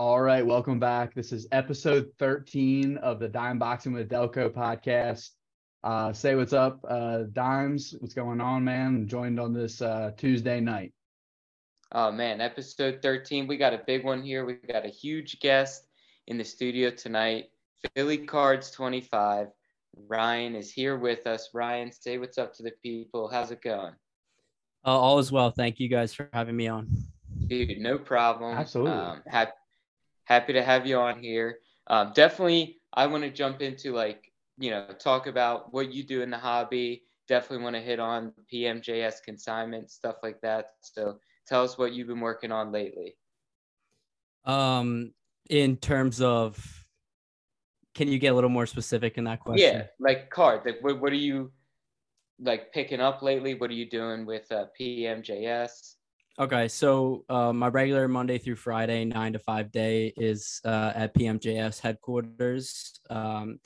All right, welcome back. This is episode 13 of the Dime Boxing with Delco podcast. Uh, say what's up, uh, Dimes. What's going on, man? I'm joined on this uh, Tuesday night. Oh man, episode 13. We got a big one here. We got a huge guest in the studio tonight. Philly Cards 25. Ryan is here with us. Ryan, say what's up to the people. How's it going? Uh, all is well. Thank you guys for having me on. Dude, no problem. Absolutely. Um, happy, happy to have you on here. Um, definitely, I want to jump into like, you know, talk about what you do in the hobby. Definitely want to hit on PMJS consignment, stuff like that. So tell us what you've been working on lately. Um, in terms of, can you get a little more specific in that question? Yeah, like cards. Like, what, what are you like picking up lately? What are you doing with uh, PMJS? Okay, so uh, my regular Monday through Friday, nine to five day is uh, at PMJS headquarters, um,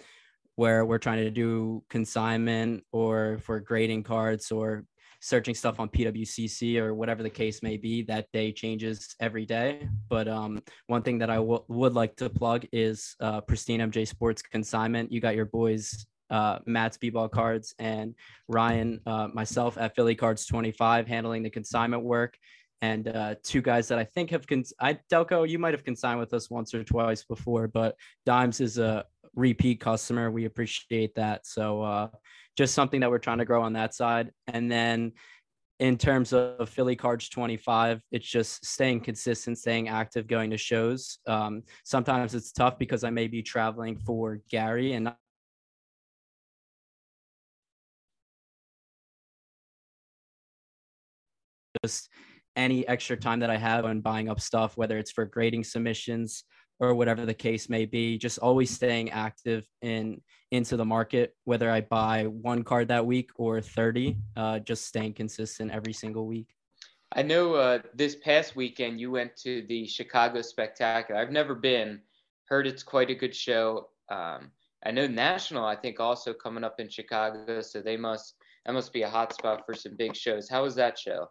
where we're trying to do consignment or for grading cards or searching stuff on PWCC or whatever the case may be. That day changes every day. But um, one thing that I w- would like to plug is uh, Pristine MJ Sports Consignment. You got your boys uh, Matt Speedball Cards and Ryan, uh, myself at Philly Cards 25, handling the consignment work. And uh, two guys that I think have, cons- I Delco, you might have consigned with us once or twice before, but Dimes is a repeat customer. We appreciate that. So uh, just something that we're trying to grow on that side. And then in terms of Philly Cards 25, it's just staying consistent, staying active, going to shows. Um, sometimes it's tough because I may be traveling for Gary and just any extra time that I have on buying up stuff, whether it's for grading submissions or whatever the case may be, just always staying active in into the market, whether I buy one card that week or 30, uh, just staying consistent every single week. I know uh, this past weekend you went to the Chicago Spectacular. I've never been, heard it's quite a good show. Um, I know National, I think, also coming up in Chicago, so they must that must be a hot spot for some big shows. How was that show?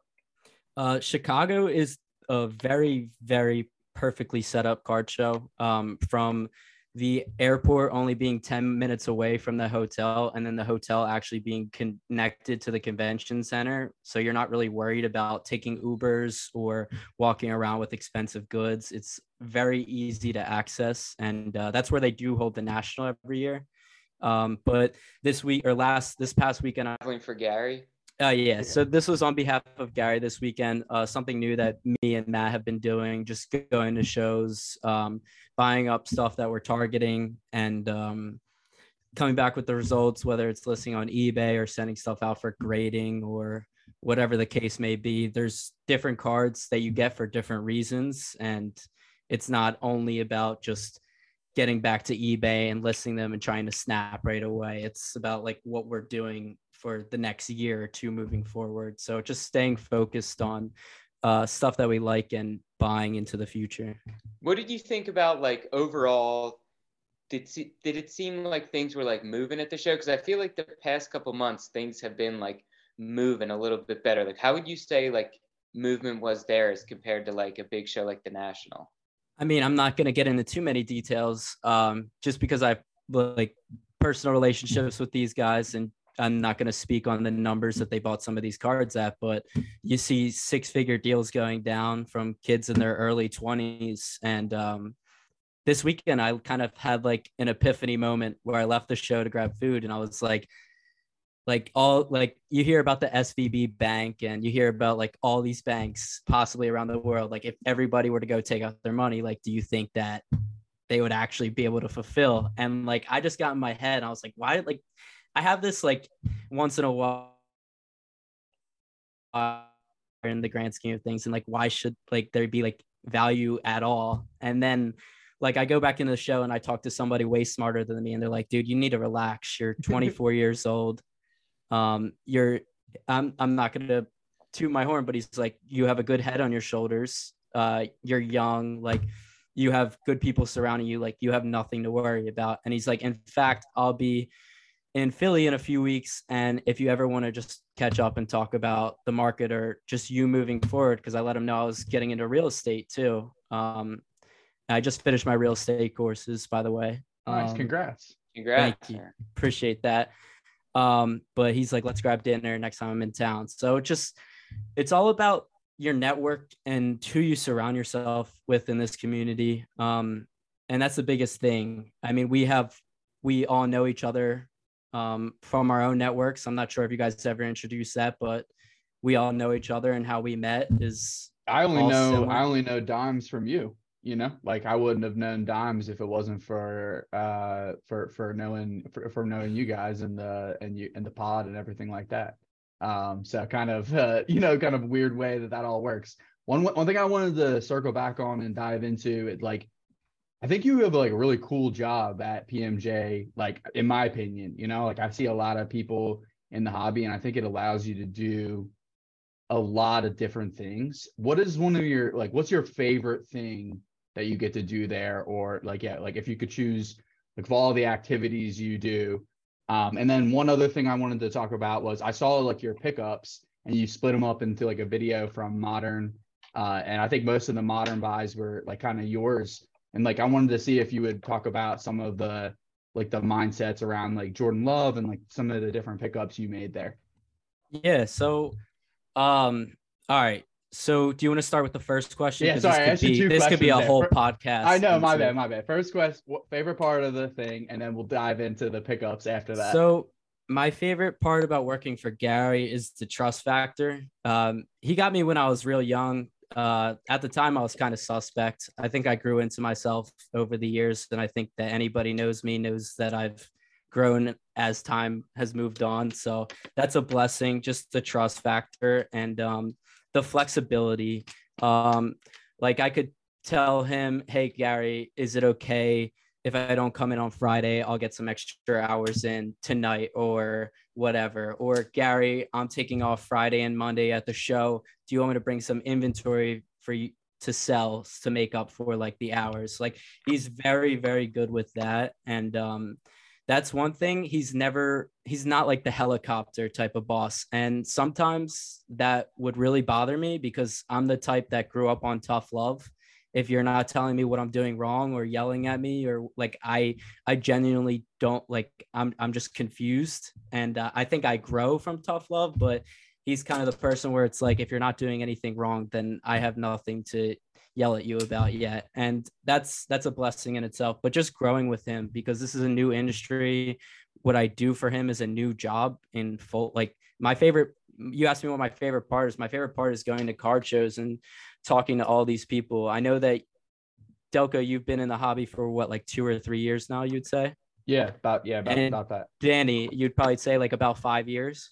Uh, Chicago is a very, very perfectly set up card show. Um, from the airport only being 10 minutes away from the hotel, and then the hotel actually being connected to the convention center. So you're not really worried about taking Ubers or walking around with expensive goods. It's very easy to access. And uh, that's where they do hold the national every year. Um, but this week or last, this past weekend, I for Gary. Uh, yeah. So this was on behalf of Gary this weekend. Uh, something new that me and Matt have been doing, just going to shows, um, buying up stuff that we're targeting, and um, coming back with the results, whether it's listing on eBay or sending stuff out for grading or whatever the case may be. There's different cards that you get for different reasons, and it's not only about just getting back to eBay and listing them and trying to snap right away. It's about like what we're doing for the next year or two moving forward. So just staying focused on uh, stuff that we like and buying into the future. What did you think about like overall? Did se- did it seem like things were like moving at the show? Because I feel like the past couple months things have been like moving a little bit better. Like, how would you say like movement was there as compared to like a big show like the National? I mean, I'm not going to get into too many details um, just because I've like personal relationships with these guys and I'm not going to speak on the numbers that they bought some of these cards at, but you see six figure deals going down from kids in their early 20s. And um, this weekend, I kind of had like an epiphany moment where I left the show to grab food and I was like, like all like you hear about the SVB bank and you hear about like all these banks possibly around the world. Like if everybody were to go take out their money, like do you think that they would actually be able to fulfill? And like I just got in my head, I was like, why like I have this like once in a while in the grand scheme of things, and like why should like there be like value at all? And then like I go back into the show and I talk to somebody way smarter than me, and they're like, dude, you need to relax. You're 24 years old. Um, you're I'm I'm not gonna toot my horn, but he's like, you have a good head on your shoulders. Uh, you're young, like you have good people surrounding you, like you have nothing to worry about. And he's like, in fact, I'll be in Philly in a few weeks. And if you ever want to just catch up and talk about the market or just you moving forward, because I let him know I was getting into real estate too. Um, I just finished my real estate courses, by the way. Nice, Um, congrats. Congrats. Thank you. appreciate that. Um, but he's like, let's grab dinner next time I'm in town. So it just it's all about your network and who you surround yourself with in this community. Um, and that's the biggest thing. I mean, we have we all know each other um, from our own networks. I'm not sure if you guys ever introduced that, but we all know each other and how we met is I only know similar. I only know dimes from you. You know, like I wouldn't have known dimes if it wasn't for uh for for knowing for, for knowing you guys and the and you and the pod and everything like that. Um, so kind of uh, you know kind of weird way that that all works. One one thing I wanted to circle back on and dive into it like I think you have like a really cool job at PMJ, like in my opinion, you know, like I see a lot of people in the hobby and I think it allows you to do a lot of different things. What is one of your like what's your favorite thing that you get to do there? Or like yeah, like if you could choose like of all the activities you do. Um, and then one other thing I wanted to talk about was I saw like your pickups and you split them up into like a video from modern. Uh, and I think most of the modern buys were like kind of yours. And like I wanted to see if you would talk about some of the like the mindsets around like Jordan Love and like some of the different pickups you made there. Yeah. So, um, all right. So, do you want to start with the first question? Yeah, sorry, I This could be, this could be a whole. Podcast. I know, my bad, my bad. First question, favorite part of the thing, and then we'll dive into the pickups after that. So, my favorite part about working for Gary is the trust factor. Um, he got me when I was real young. Uh, at the time, I was kind of suspect. I think I grew into myself over the years, and I think that anybody knows me knows that I've grown as time has moved on. So that's a blessing. Just the trust factor and um, the flexibility. Um, like I could tell him, "Hey, Gary, is it okay?" If I don't come in on Friday, I'll get some extra hours in tonight or whatever. Or Gary, I'm taking off Friday and Monday at the show. Do you want me to bring some inventory for you to sell to make up for like the hours? Like he's very, very good with that. And um that's one thing he's never he's not like the helicopter type of boss and sometimes that would really bother me because i'm the type that grew up on tough love if you're not telling me what I'm doing wrong or yelling at me or like I I genuinely don't like I'm I'm just confused. And uh, I think I grow from tough love but he's kind of the person where it's like if you're not doing anything wrong then I have nothing to yell at you about yet. And that's that's a blessing in itself but just growing with him because this is a new industry. What I do for him is a new job in full like my favorite you asked me what my favorite part is. My favorite part is going to card shows and talking to all these people. I know that Delco, you've been in the hobby for what, like two or three years now, you'd say? yeah, about yeah, about, And- about that. Danny, you'd probably say like about five years.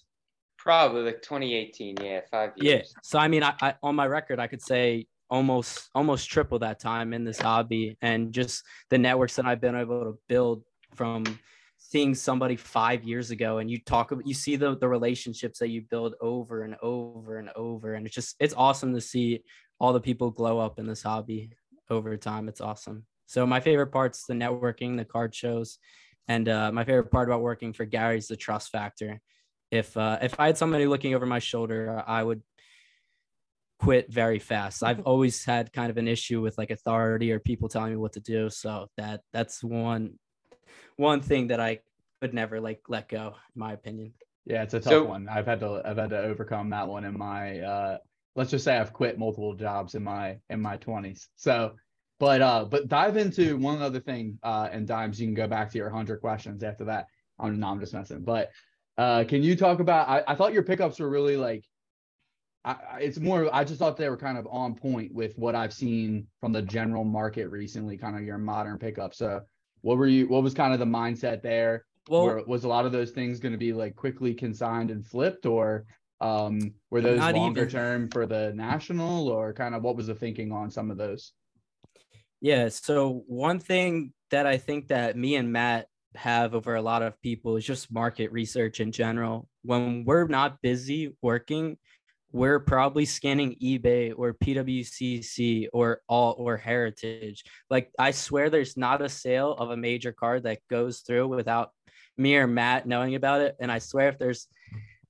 Probably like 2018. Yeah, five years. Yeah. So I mean, I, I on my record, I could say almost almost triple that time in this hobby, and just the networks that I've been able to build from seeing somebody five years ago, and you talk about you see the the relationships that you build over and over and over, and it's just it's awesome to see all the people glow up in this hobby over time. It's awesome. So my favorite part's the networking, the card shows, and uh, my favorite part about working for Gary is the trust factor if uh, if I had somebody looking over my shoulder, I would quit very fast. I've always had kind of an issue with like authority or people telling me what to do. So that that's one one thing that I could never like let go, in my opinion. Yeah, it's a tough So- one. I've had to I've had to overcome that one in my uh let's just say I've quit multiple jobs in my in my 20s. So but uh but dive into one other thing uh and dimes you can go back to your 100 questions after that. I'm no, I'm just messing. But uh can you talk about I, I thought your pickups were really like I, it's more I just thought they were kind of on point with what I've seen from the general market recently, kind of your modern pickup. So what were you what was kind of the mindset there? Well, were, was a lot of those things going to be like quickly consigned and flipped or um were those Not longer even. term for the national or kind of what was the thinking on some of those Yeah. So one thing that I think that me and Matt have over a lot of people is just market research in general. When we're not busy working, we're probably scanning eBay or PWCC or all or Heritage. Like I swear there's not a sale of a major card that goes through without me or Matt knowing about it. And I swear if there's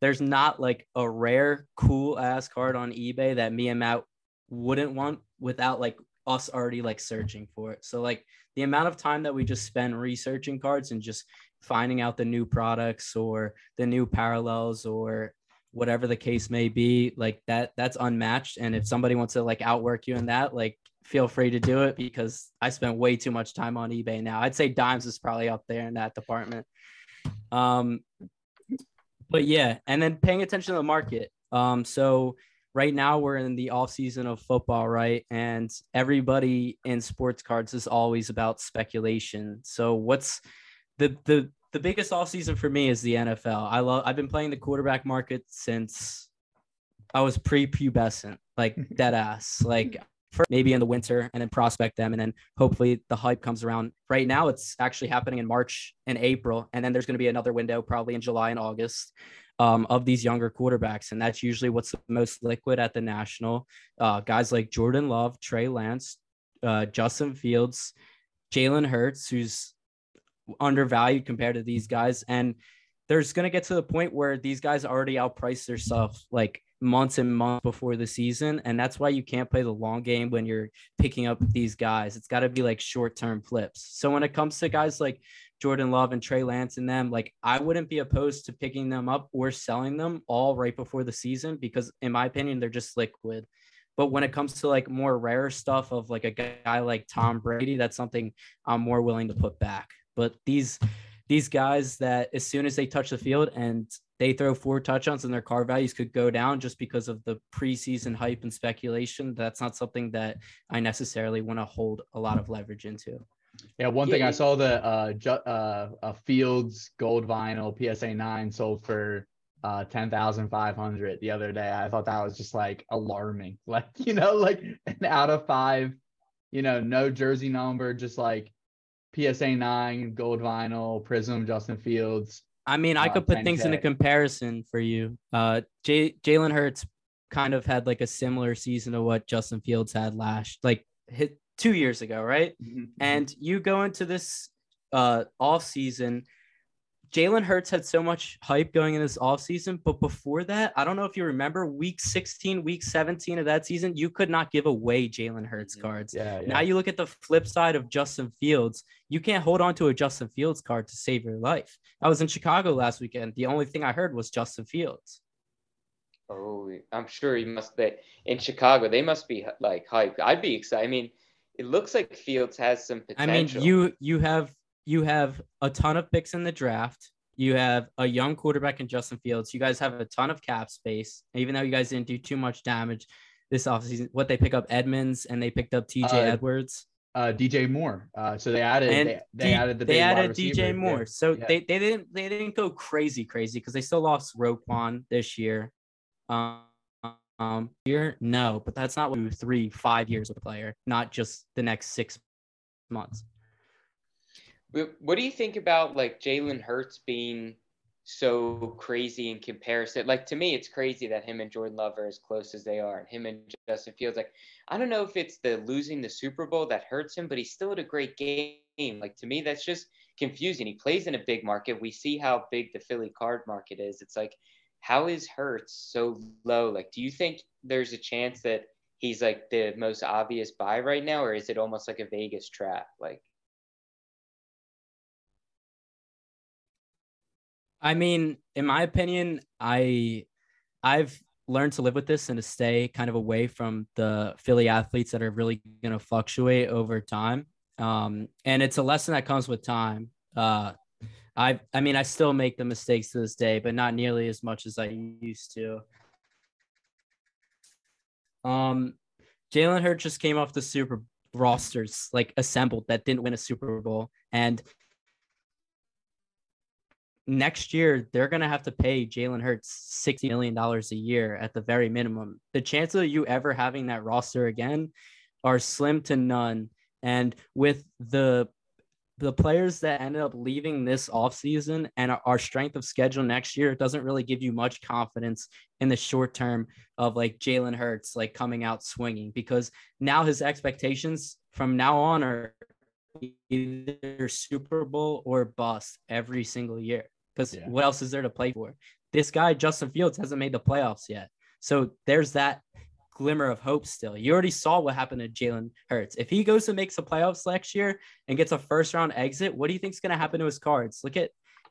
there's not like a rare cool ass card on eBay that me and Matt wouldn't want without like us already like searching for it. So like the amount of time that we just spend researching cards and just finding out the new products or the new parallels or whatever the case may be, like that that's unmatched. And if somebody wants to like outwork you in that, like feel free to do it because I spent way too much time on eBay now. I'd say Dimes is probably up there in that department. Um, but yeah, and then paying attention to the market. Um, so right now we're in the off season of football, right? And everybody in sports cards is always about speculation. So what's the the the biggest off season for me is the NFL. I love I've been playing the quarterback market since I was pre-pubescent, like dead ass. Like for maybe in the winter and then prospect them and then hopefully the hype comes around. Right now it's actually happening in March and April and then there's going to be another window probably in July and August um, of these younger quarterbacks. And that's usually what's the most liquid at the national. Uh, guys like Jordan Love, Trey Lance, uh, Justin Fields, Jalen Hurts, who's undervalued compared to these guys. And there's going to get to the point where these guys already outprice themselves. like months and months before the season. And that's why you can't play the long game when you're picking up these guys. It's got to be like short term flips. So when it comes to guys like Jordan Love and Trey Lance and them, like I wouldn't be opposed to picking them up or selling them all right before the season because, in my opinion, they're just liquid. But when it comes to like more rare stuff of like a guy like Tom Brady, that's something I'm more willing to put back. But these these guys that as soon as they touch the field and they throw four touchdowns and their car values could go down just because of the preseason hype and speculation, that's not something that I necessarily want to hold a lot of leverage into. Yeah, one yeah, thing I saw the uh, ju- uh, a Fields Gold Vinyl PSA nine sold for uh, ten thousand five hundred the other day. I thought that was just like alarming. Like you know, like an out of five, you know, no jersey number, just like PSA nine Gold Vinyl Prism Justin Fields. I mean, I uh, could put things into comparison for you. Uh, J- Jalen Hurts kind of had like a similar season to what Justin Fields had last, like hit two years ago, right? Mm-hmm. mm-hmm. And you go into this uh, off season. Jalen Hurts had so much hype going in this off season, but before that, I don't know if you remember week 16, week 17 of that season, you could not give away Jalen Hurts mm-hmm. cards. Yeah, yeah, Now you look at the flip side of Justin Fields, you can't hold on to a Justin Fields card to save your life. I was in Chicago last weekend. The only thing I heard was Justin Fields. Oh, I'm sure he must be in Chicago. They must be like hyped. I'd be excited. I mean, it looks like Fields has some potential. I mean, you you have you have a ton of picks in the draft. You have a young quarterback in Justin Fields. You guys have a ton of cap space. Even though you guys didn't do too much damage this offseason, what they pick up Edmunds and they picked up TJ uh, Edwards. Uh, DJ Moore. Uh, so they added and they, they D- added the they added DJ Moore. Yeah. So yeah. they, they didn't they didn't go crazy crazy because they still lost Roquan this year. Um, um year no but that's not what three five years with a player not just the next six months what do you think about like jalen hurts being so crazy in comparison? Like to me it's crazy that him and jordan love are as close as they are and him and justin fields. Like i don't know if it's the losing the super bowl that hurts him but he's still at a great game. Like to me that's just confusing. He plays in a big market. We see how big the philly card market is. It's like how is Hurts so low? Like, do you think there's a chance that he's like the most obvious buy right now, or is it almost like a Vegas trap? Like, I mean, in my opinion, I I've learned to live with this and to stay kind of away from the Philly athletes that are really going to fluctuate over time. Um, and it's a lesson that comes with time. Uh, I I mean I still make the mistakes to this day, but not nearly as much as I used to. Um, Jalen Hurts just came off the Super rosters like assembled that didn't win a Super Bowl, and next year they're gonna have to pay Jalen Hurts sixty million dollars a year at the very minimum. The chances of you ever having that roster again are slim to none. And with the the players that ended up leaving this offseason and our strength of schedule next year it doesn't really give you much confidence in the short term of like Jalen Hurts like coming out swinging because now his expectations from now on are either Super Bowl or bust every single year. Because yeah. what else is there to play for? This guy, Justin Fields, hasn't made the playoffs yet. So there's that glimmer of hope still. You already saw what happened to Jalen Hurts. If he goes and makes the playoffs next year and gets a first round exit, what do you think is going to happen to his cards? Look at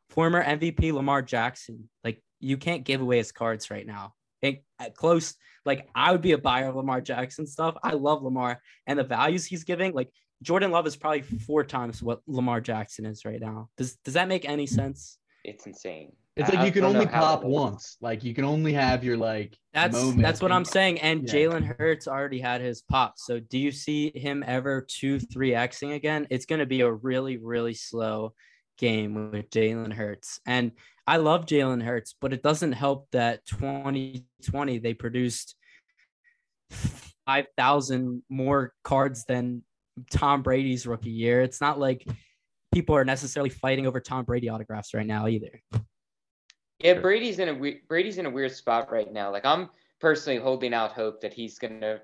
former MVP Lamar Jackson. Like you can't give away his cards right now. It, close, like I would be a buyer of Lamar Jackson stuff. I love Lamar and the values he's giving. Like Jordan Love is probably four times what Lamar Jackson is right now. Does does that make any sense? It's insane. It's like you can only pop once. Like you can only have your like. That's moment. that's what I'm saying. And yeah. Jalen Hurts already had his pop. So do you see him ever two three xing again? It's going to be a really really slow game with Jalen Hurts. And I love Jalen Hurts, but it doesn't help that 2020 they produced 5,000 more cards than Tom Brady's rookie year. It's not like people are necessarily fighting over Tom Brady autographs right now either. Yeah, Brady's in a Brady's in a weird spot right now. Like I'm personally holding out hope that he's gonna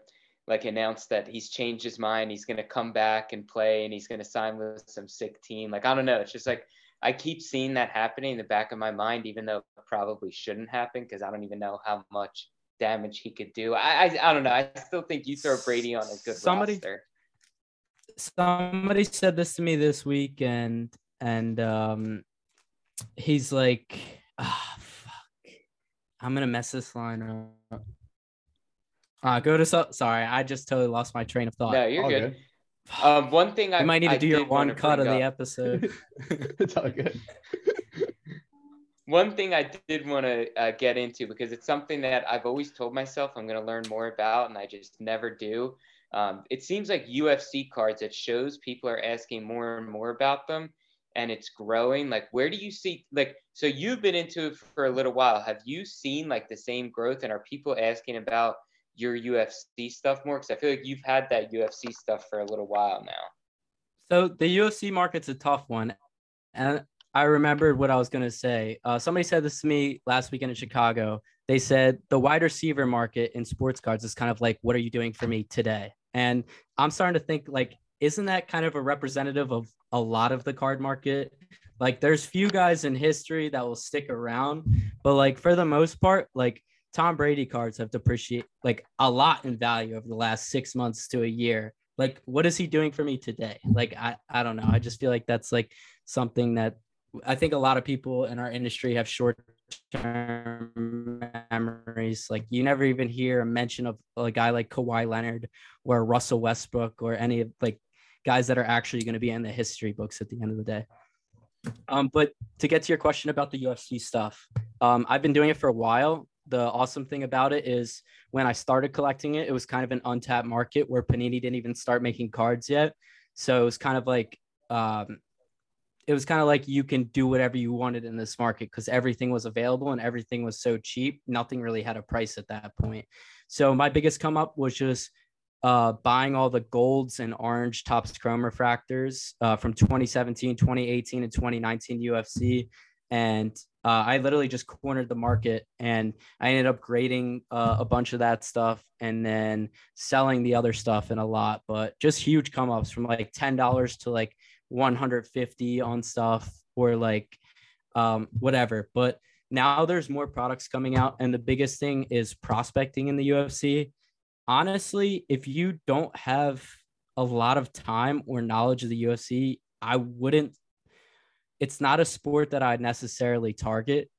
like announce that he's changed his mind. He's gonna come back and play, and he's gonna sign with some sick team. Like I don't know. It's just like I keep seeing that happening in the back of my mind, even though it probably shouldn't happen because I don't even know how much damage he could do. I, I I don't know. I still think you throw Brady on a good somebody, roster. Somebody said this to me this week, and and um, he's like oh, fuck. I'm gonna mess this line up. Uh, go to so sorry, I just totally lost my train of thought. No, you're good. good. Um, one thing I might need to I do your one cut of the episode. it's all good. one thing I did want to uh, get into because it's something that I've always told myself I'm going to learn more about, and I just never do. Um, it seems like UFC cards, it shows people are asking more and more about them and it's growing. Like where do you see like so you've been into it for a little while. Have you seen like the same growth and are people asking about your ufc stuff more? Because i feel like you've had that ufc stuff for a little while now. So the ufc market's a tough one. And i remembered what i was going to say. Uh, somebody said this to me last weekend in chicago. They said the wide receiver market in sports cards is kind of like what are you doing for me today and i'm starting to think like isn't that kind of a representative of a lot of the card market. Like there's few guys in history that will stick around, but like for the most part, like Tom Brady cards have depreciated like a lot in value over the last six months to a year. Like, what is he doing for me today? Like, I, I don't know. I just feel like that's like something that I think a lot of people in our industry have short term memories. Like, you never even hear a mention of a guy like Kawhi Leonard or Russell Westbrook or any of like guys that are actually going to be in the history books at the end of the day. Um, but to get to your question about the UFC stuff, um, I've been doing it for a while. The awesome thing about it is when I started collecting it, it was kind of an untapped market where Panini didn't even start making cards yet. So it was kind of like, um, it was kind of like you can do whatever you wanted in this market because everything was available and everything was so cheap. Nothing really had a price at that point. So my biggest come up was just uh, buying all the golds and orange Topps chrome refractors uh, from 2017, 2018, and 2019 UFC. And uh, I literally just cornered the market and I ended up grading uh, a bunch of that stuff and then selling the other stuff in a lot, but just huge come ups from like $10 to like 150 on stuff or like um, whatever. But now there's more products coming out. And the biggest thing is prospecting in the UFC honestly, if you don't have a lot of time or knowledge of the UFC, I wouldn't. It's not a sport that I'd necessarily target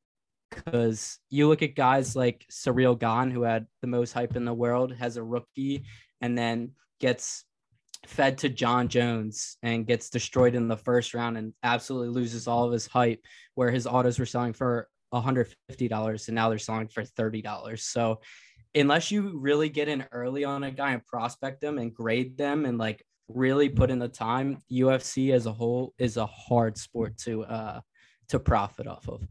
because you look at guys like Ciryl Gane, who had the most hype in the world, has a rookie, and then gets fed to Jon Jones and gets destroyed in the first round and absolutely loses all of his hype, where his autos were selling for $150 and now they're selling for $30. So unless you really get in early on a guy and prospect them and grade them and like really put in the time, UFC as a whole is a hard sport to uh to profit off of.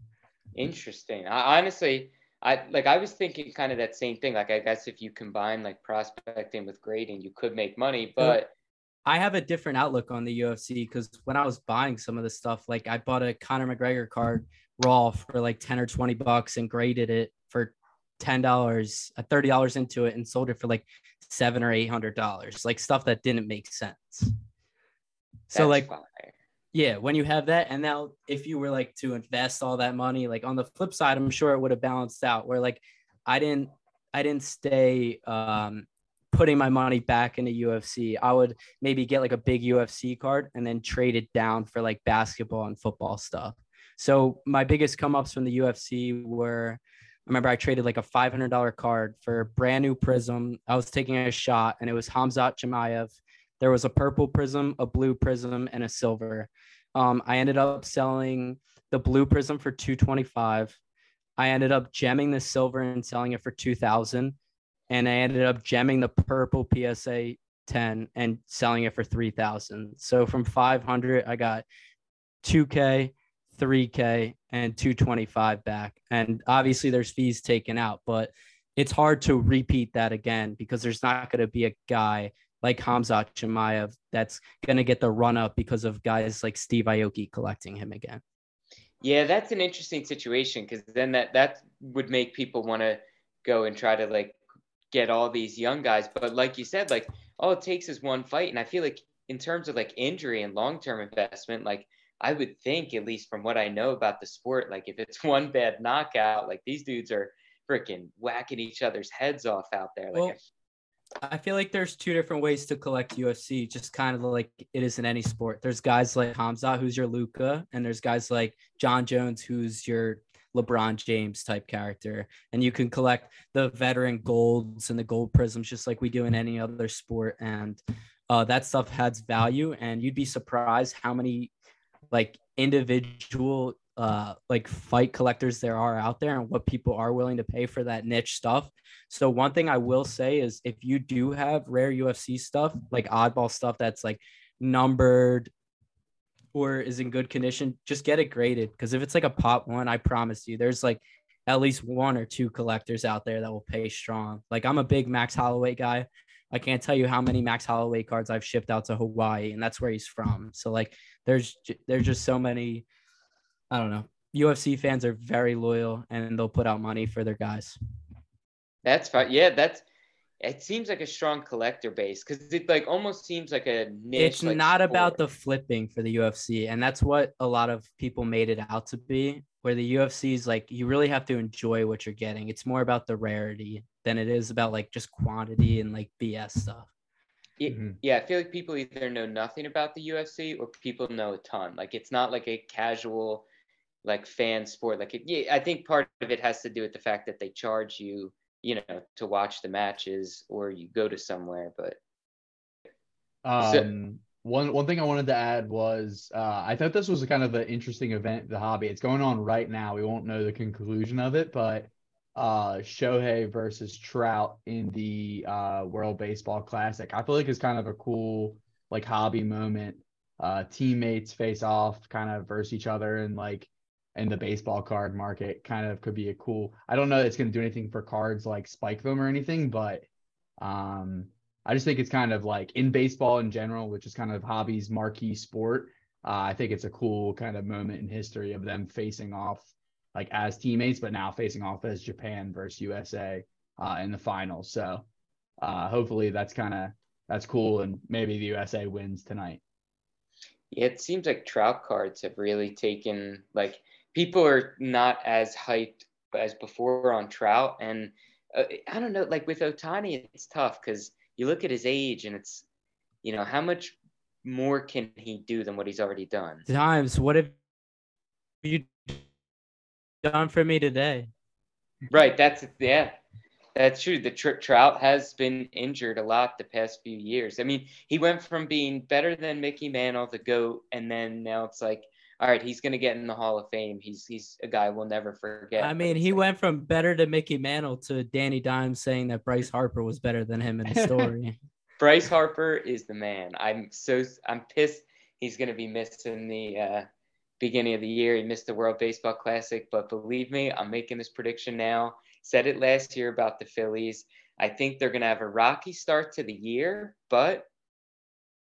Interesting. I honestly I like I was thinking kind of that same thing. Like I guess if you combine like prospecting with grading, you could make money, but I have a different outlook on the UFC because when I was buying some of the stuff, like I bought a Conor McGregor card raw for like 10 or 20 bucks and graded it for ten dollars, uh, thirty dollars into it, and sold it for like seven or eight hundred dollars, like stuff that didn't make sense. So That's like, fire. yeah, when you have that, and now if you were like to invest all that money, like on the flip side, I'm sure it would have balanced out. Where like, I didn't I didn't stay um, putting my money back into UFC. I would maybe get like a big UFC card and then trade it down for like basketball and football stuff. So my biggest come ups from the UFC were I remember I traded like a $500 card for a brand new prism. I was taking a shot and it was Hamzat Chimaev. There was a purple prism, a blue prism, and a silver. Um, I ended up selling the blue prism for 225. I ended up gemming the silver and selling it for 2000 and I ended up gemming the purple PSA 10 and selling it for 3000. So from 500 I got 2k, 3k and 225 back. And obviously there's fees taken out, but it's hard to repeat that again because there's not going to be a guy like Hamzat Chimaev that's going to get the run up because of guys like Steve Aoki collecting him again. Yeah, that's an interesting situation because then that that would make people want to go and try to like get all these young guys. But like you said, like all it takes is one fight, and I feel like in terms of like injury and long term investment, like I would think, at least from what I know about the sport, like if it's one bad knockout, like these dudes are freaking whacking each other's heads off out there. Like well, I feel like there's two different ways to collect UFC, just kind of like it is in any sport. There's guys like Hamza, who's your Luka, and there's guys like Jon Jones, who's your LeBron James type character. And you can collect the veteran golds and the gold prisms just like we do in any other sport. And uh, that stuff has value. And you'd be surprised how many like individual uh, like fight collectors there are out there and what people are willing to pay for that niche stuff. So one thing I will say is if you do have rare UFC stuff, like oddball stuff that's like numbered or is in good condition, just get it graded. Because if it's like a pot one, I promise you, there's like at least one or two collectors out there that will pay strong. Like I'm a big Max Holloway guy. I can't tell you how many Max Holloway cards I've shipped out to Hawaii, and that's where he's from. So like, there's there's just so many. I don't know. UFC fans are very loyal, and they'll put out money for their guys. That's fine. Yeah, that's. It seems like a strong collector base because it like almost seems like a niche. It's like, not sport. about the flipping for the UFC, and that's what a lot of people made it out to be. Where the UFC is like, you really have to enjoy what you're getting. It's more about the rarity than it is about like just quantity and like BS stuff. Yeah, mm-hmm. yeah, I feel like people either know nothing about the UFC or people know a ton. Like it's not like a casual like fan sport. Like it, yeah, I think part of it has to do with the fact that they charge you, you know, to watch the matches or you go to somewhere. But um, so, one one thing I wanted to add was uh, I thought this was a kind of an interesting event, the hobby. It's going on right now. We won't know the conclusion of it, but uh, Shohei versus Trout in the uh, World Baseball Classic. I feel like it's kind of a cool like hobby moment. Uh, teammates face off kind of versus each other and like in the baseball card market kind of could be a cool. I don't know it's going to do anything for cards like spike them or anything, but um, I just think it's kind of like in baseball in general, which is kind of hobby's marquee sport. Uh, I think it's a cool kind of moment in history of them facing off like as teammates, but now facing off as Japan versus USA uh, in the finals. So uh, hopefully that's kind of that's cool, and maybe the USA wins tonight. It seems like trout cards have really taken like people are not as hyped as before on trout, and uh, I don't know, like with Ohtani, it's tough because you look at his age and it's you know how much more can he do than what he's already done. Times, what have you done for me today. Right. That's yeah. That's true. The tr- Trout has been injured a lot the past few years. I mean, he went from being better than Mickey Mantle, the goat, and then now it's like, all right, he's gonna get in the Hall of Fame. He's he's a guy we'll never forget. I mean, he went from better to Mickey Mantle to Danny Dimes saying that Bryce Harper was better than him in the story. Bryce Harper is the man. I'm so I'm pissed. He's gonna be missing the uh, beginning of the year. He missed the World Baseball Classic, but believe me, I'm making this prediction now. Said it last year about the Phillies. I think they're going to have a rocky start to the year, but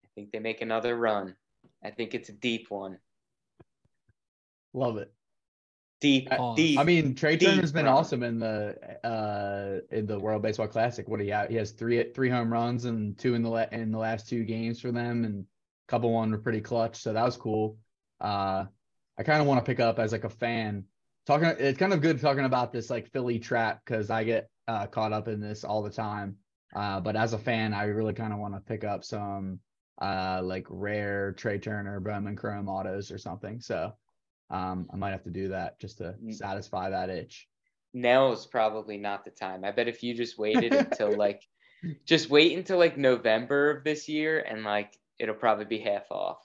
I think they make another run. I think it's a deep one. Love it. Deep, I, deep. I mean, Trea Turner's been run. awesome in the uh in the World Baseball Classic. What do you have? He has three three home runs and two in the la- in the last two games for them, and a couple one were pretty clutch. So that was cool uh, I kind of want to pick up as like a fan. Talking, it's kind of good talking about this like Philly trap because I get uh, caught up in this all the time. Uh, but as a fan, I really kind of want to pick up some uh, like rare Trea Turner Bowman Chrome autos or something. So um, I might have to do that just to Mm. satisfy that itch. now is probably not the time. I bet if you just waited until like, just wait until like November of this year, and like it'll probably be half off.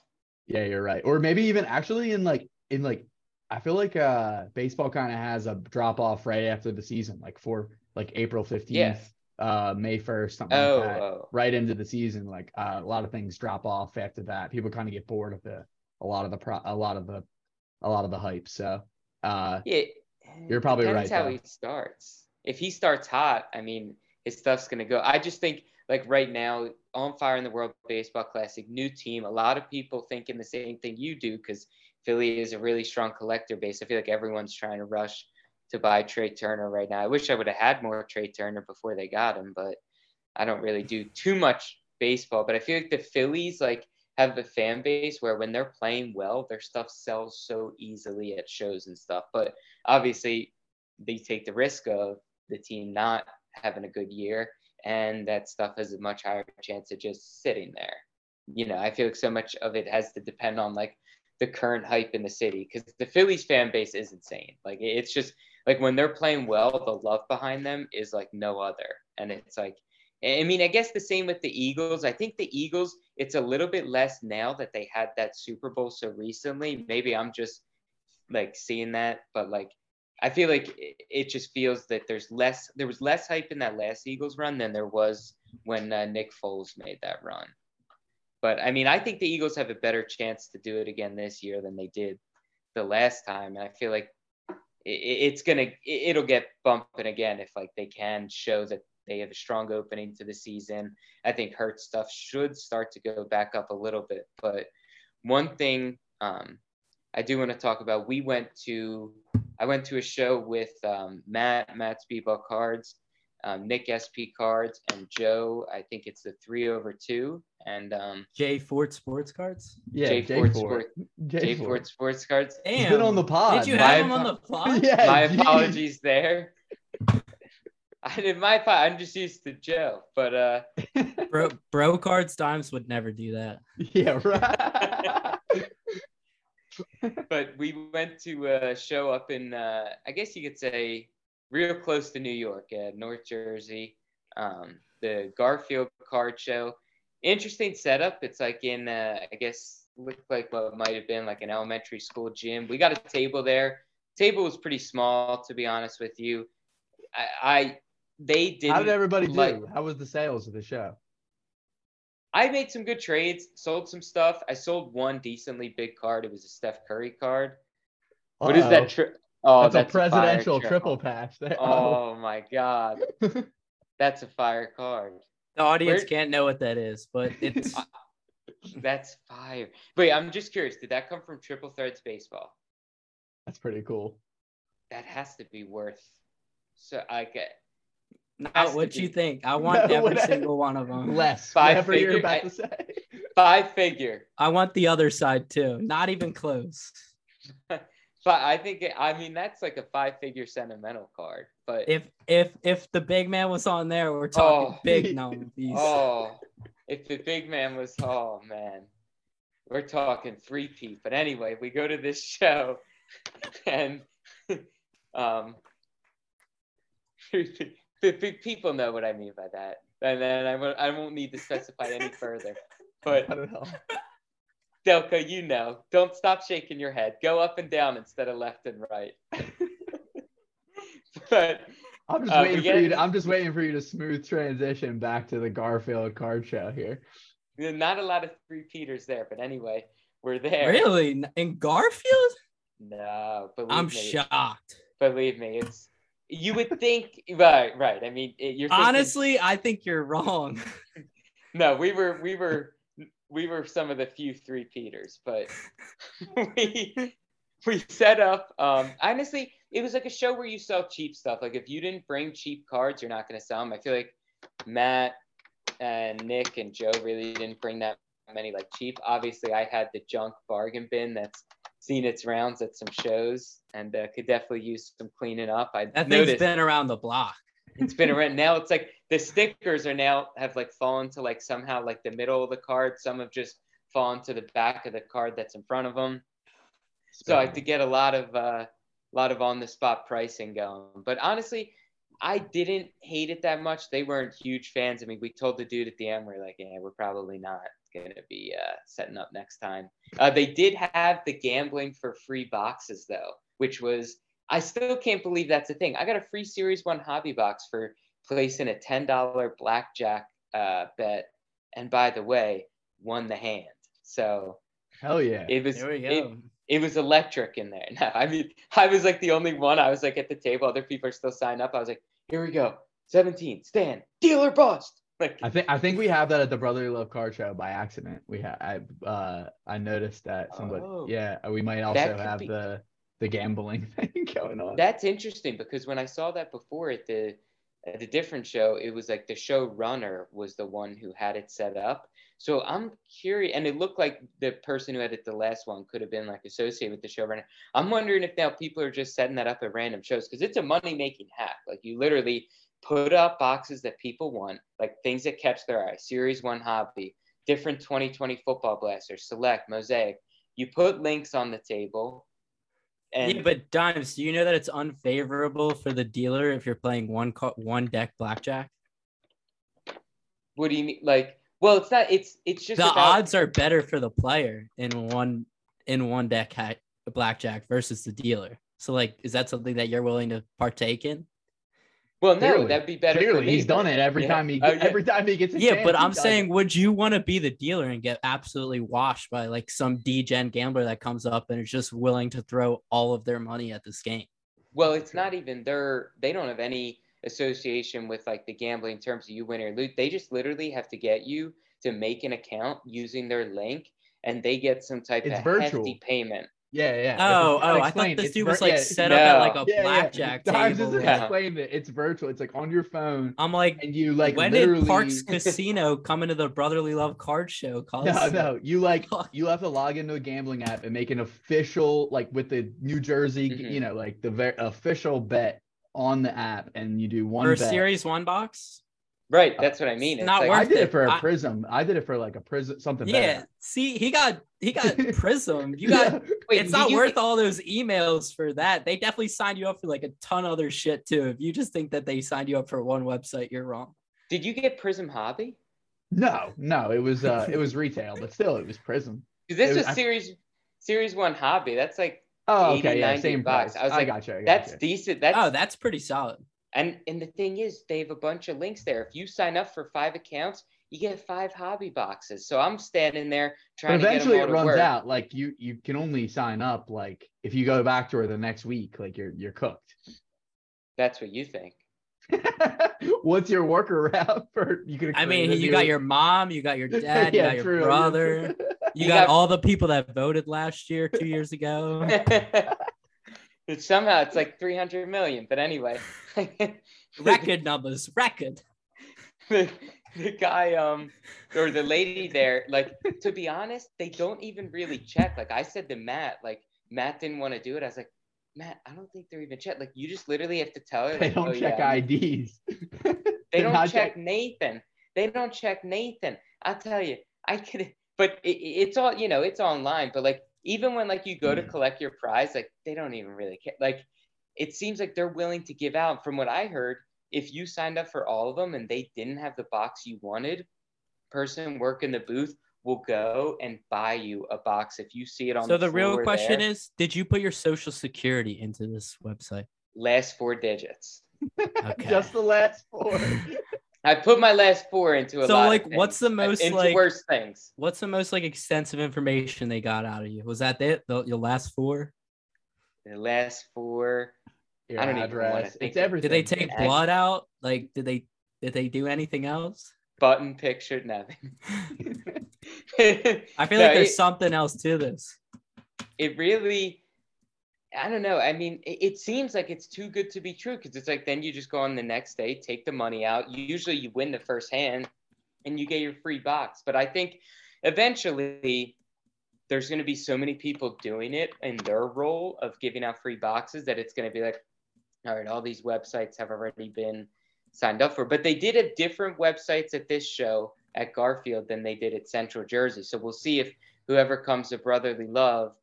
Yeah, you're right. Or maybe even actually in like in like I feel like uh baseball kind of has a drop off right after the season, like for like April 15th, Yeah. uh May 1st, something Oh, like that. oh. Right into the season. Like uh, a lot of things drop off after that. People kind of get bored of the a lot of the pro a lot of the a lot of the hype. So uh Yeah, You're probably right, how though. he starts. If he starts hot, I mean, his stuff's gonna go. I just think like right now, on fire in the World Baseball Classic, new team. A lot of people thinking the same thing you do because Philly is a really strong collector base. I feel like everyone's trying to rush to buy Trea Turner right now. I wish I would have had more Trea Turner before they got him, but I don't really do too much baseball. But I feel like the Phillies like have the fan base where when they're playing well, their stuff sells so easily at shows and stuff. But obviously, they take the risk of the team not having a good year, and that stuff has a much higher chance of just sitting there. You know, I feel like so much of it has to depend on like the current hype in the city because the Phillies fan base is insane. Like it's just like when they're playing well, the love behind them is like no other, and it's like. I mean, I guess the same with the Eagles. I think the Eagles, it's a little bit less now that they had that Super Bowl so recently. Maybe I'm just like seeing that, but like I feel like it, just feels that there's less, there was less hype in that last Eagles run than there was when uh, Nick Foles made that run. But I mean, I think the Eagles have a better chance to do it again this year than they did the last time. And I feel like it's gonna, it'll get bumping again if like they can show that they have a strong opening to the season. I think Hurt stuff should start to go back up a little bit. But one thing um, I do want to talk about, we went to, I went to a show with um, Matt, Matt Speedball Cards, um, Nick SP Cards, and Joe. I think it's the three over two, and um, Jay Ford Sports Cards. yeah, Jay Jay Ford Ford. Sport, Jay Jay Ford. Ford Sports Cards. Damn. He's been on the pod. Did you My have him on the pod? Yeah, My geez. apologies there. I did my part. I'm just used to jail, but uh, Bro, bro cards dimes would never do that. Yeah, right. but we went to a show up in, uh, I guess you could say, real close to New York, uh, North Jersey, um, the Garfield Card Show. Interesting setup. It's like in, uh, I guess, looked like what might have been like an elementary school gym. We got a table there. Table was pretty small, to be honest with you. I, I they didn't. How did everybody like- do? How was the sales of the show? I made some good trades, sold some stuff. I sold one decently big card. It was a Steph Curry card. What is Uh-oh. that? Tri- oh, that's, that's, a presidential fire triple tri- patch. There. Oh my god, that's a fire card. The audience Where- can't know what that is, but it's That's fire. Wait, I'm just curious. Did that come from Triple Threads Baseball? that's pretty cool. That has to be worth. So I get has not what you be. think. I want No, every whatever. single one of them. Less. Five Whatever you're figure- about I- to say. five figure. I want the other side too. Not even close. But I think it, I mean that's like a five figure sentimental card. But If if if the big man was on there, we're talking Oh. big gnome piece. Oh, if the big man was, oh man, we're talking three peat. But anyway, we go to this show, and um, the big people know what I mean by that, and then I won't, I won't need to specify any further. But I don't know. Delco, you know, don't stop shaking your head. Go up and down instead of left and right. but I'm just Uh, waiting we for you. To, I'm just waiting for you to smooth transition back to the Garfield card show here. not a lot of three Peters there. But anyway, we're there. Really? In Garfield? No, believe I'm me. shocked. Believe me, it's you would think right, right. I mean, you're thinking- Honestly, I think you're wrong. no. We were, we were, we were some of the few three Peters, but we we set up. Um, honestly, it was like a show where you sell cheap stuff. Like if you didn't bring cheap cards, you're not going to sell them. I feel like Matt and Nick and Joe really didn't bring that many like cheap. Obviously, I had the junk bargain bin that's seen its rounds at some shows and uh, could definitely use some cleaning up. I That thing's noticed. been around the block. it's been around now it's like the stickers are now have like fallen to like somehow like the middle of the card some have just fallen to the back of the card that's in front of them so i have to get a lot of uh a lot of on the spot pricing going but honestly i didn't hate it that much they weren't huge fans i mean we told the dude at the end we're like yeah we're probably not gonna be uh setting up next time uh, they did have the gambling for free boxes though which was I still can't believe that's a thing. I got a free Series One hobby box for placing a ten dollar blackjack uh, bet, and by the way, won the hand. So hell yeah, it was it, it was electric in there. No, I mean I was like the only one. I was like at the table. Other people are still signed up. I was like, here we go, seventeen, stand, dealer bust. Like, I think I think we have that at the Brotherly Love Card Show by accident. We have I uh I noticed that somebody oh, yeah we might also have be, the the gambling thing going on. That's interesting because when I saw that before at the at a different show, it was like the show runner was the one who had it set up. So I'm curious, and it looked like the person who had it the last one could have been like associated with the showrunner. I'm wondering if now people are just setting that up at random shows because it's a money making hack. Like you literally put up boxes that people want, like things that catch their eye. Series one hobby, different 2020 football blasters, select, mosaic. You put links on the table and yeah, but Dimes, do you know that it's unfavorable for the dealer if you're playing one one deck blackjack? What do you mean? Like, well, it's not. It's it's just the about... odds are better for the player in one in one deck hat blackjack versus the dealer. So, like, is that something that you're willing to partake in? Well, no, clearly, that'd be better. Clearly, he's done it every yeah. time he oh, yeah. every time he gets. yeah, but I'm saying, it. would you want to be the dealer and get absolutely washed by like some degen gambler that comes up and is just willing to throw all of their money at this game? Well, it's not even their. They don't have any association with like the gambling terms of you win or lose. They just literally have to get you to make an account using their link, and they get some type it's of virtual. hefty payment. Yeah, yeah. Oh, oh, I thought this dude was like yeah, set up no. at like a yeah, blackjack yeah. table. Just yeah. explain it. It's virtual. It's like on your phone. I'm like, and you like when literally... did Parx Casino come into the Brotherly Love Card Show? Cause... No, no. You like you have to log into a gambling app and make an official like with the New Jersey, mm-hmm. you know, like the very official bet on the app, and you do one for bet. series one box. Right, that's what I mean. It's not like, worth I did it. it for a prism. I, I did it for like a prism something. Yeah, better. see, he got he got prism. You got. Wait, it's not worth all those emails for that. They definitely signed you up for like a ton of other shit too. If you just think that they signed you up for one website, you're wrong. Did you get Prism Hobby? No, no, it was uh it was retail, but still, it was Prism. This was, was series I, series one hobby. That's like oh okay, 80, yeah, same bucks. Price. I was like, I got you. I got that's you. decent. That's oh, that's pretty solid. And and the thing is, they have a bunch of links there. If you sign up for five accounts, you get five hobby boxes. So I'm standing there trying but eventually to it runs work. out. Like you you can only sign up like if you go back to her the next week, like you're you're cooked. That's what you think. What's your workaround for you can I mean, you got your mom, you got your dad, yeah, you got true, your brother, you, you got, got all the people that voted last year, two years ago. It's somehow it's like 300 million, but anyway. record numbers, record. The, the guy um or the lady there, like to be honest, they don't even really check. Like I said to Matt, like Matt didn't want to do it. I was like, Matt, I don't think they're even check. Like you just literally have to tell her. They like, don't oh, check yeah. IDs. they don't check, check Nathan. They don't check Nathan. I tell you, I could. But it, it's all you know. It's online. But like even when like you go to mm. collect your prize, like they don't even really care. Like it seems like they're willing to give out. From what I heard, if you signed up for all of them and they didn't have the box you wanted, person working the booth will go and buy you a box if you see it on. So the, the real question there. is, did you put your social security into this website? Last four digits. Okay. Just the last four. I put my last four into a so lot like what's the most into like worse things? What's the most like extensive information they got out of you? Was that it? The, your last four? The last four. Your I don't address. It's everything. Did they take blood out? Like did they did they do anything else? Button picture, nothing. I feel no, like there's it, something else to this. It really I don't know. I mean, it, it seems like it's too good to be true because it's like then you just go on the next day, take the money out. Usually you win the first hand and you get your free box. But I think eventually there's going to be so many people doing it in their role of giving out free boxes that it's going to be like, all right, all these websites have already been signed up for. But they did have different websites at this show at Garfield than they did at Central Jersey. So we'll see if whoever comes to Brotherly Love,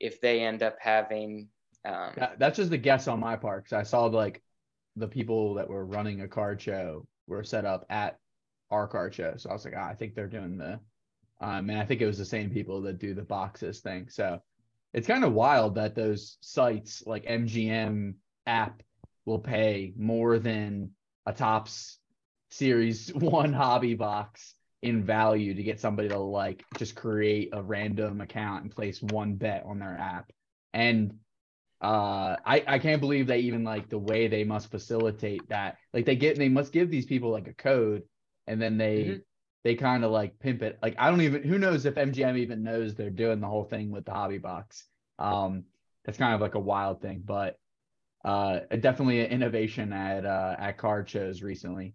if they end up having. Um, That- that's just a guess on my part because I saw like the people that were running a card show were set up at our card show. So I was like, ah, I think they're doing the, um, and I think it was the same people that do the boxes thing. So it's kind of wild that those sites like MGM app will pay more than a Topps series one hobby box in value to get somebody to like just create a random account and place one bet on their app. And uh I I can't believe they even like the way they must facilitate that. Like they get they must give these people like a code and then they Mhm. they kind of like pimp it. Like I don't even who knows if MGM even knows they're doing the whole thing with the hobby box. Um that's kind of like a wild thing, but uh definitely an innovation at uh at card shows recently.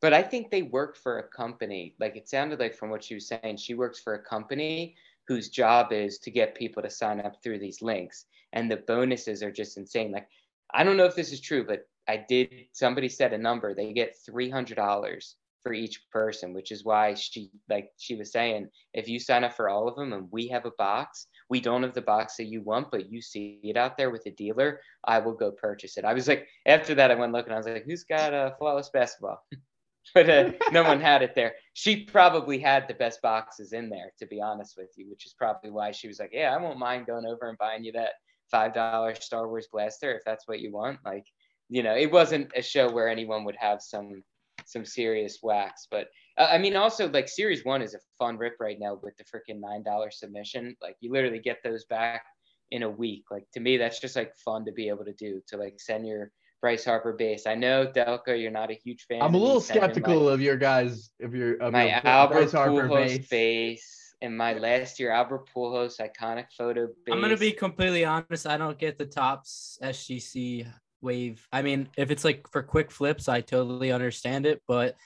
but I think they work for a company. Like it sounded like from what she was saying, she works for a company whose job is to get people to sign up through these links. And the bonuses are just insane. Like, I don't know if this is true, but I did, somebody said a number. They get $300 for each person, which is why she, like she was saying, if you sign up for all of them and we have a box, we don't have the box that you want, but you see it out there with a dealer, I will go purchase it. I was like, after that, I went looking, I was like, who's got a flawless basketball? but uh, no one had it there. She probably had the best boxes in there, to be honest with you, which is probably why she was like, "Yeah, I won't mind going over and buying you that five dollar Star Wars blaster if that's what you want." Like, you know, it wasn't a show where anyone would have some some serious wax, but uh, I mean, also like Series One is a fun rip right now with the freaking nine dollar submission. Like, you literally get those back in a week. Like to me, that's just like fun to be able to do to like send your Bryce Harper base. I know Delco, you're not a huge fan. I'm a little sending skeptical of your guys of your of My, your my Bryce Harper Pujols base. base and my last year Albert Pujols iconic photo base. I'm gonna be completely honest. I don't get the Topps SGC wave. I mean, if it's like for quick flips, I totally understand it. But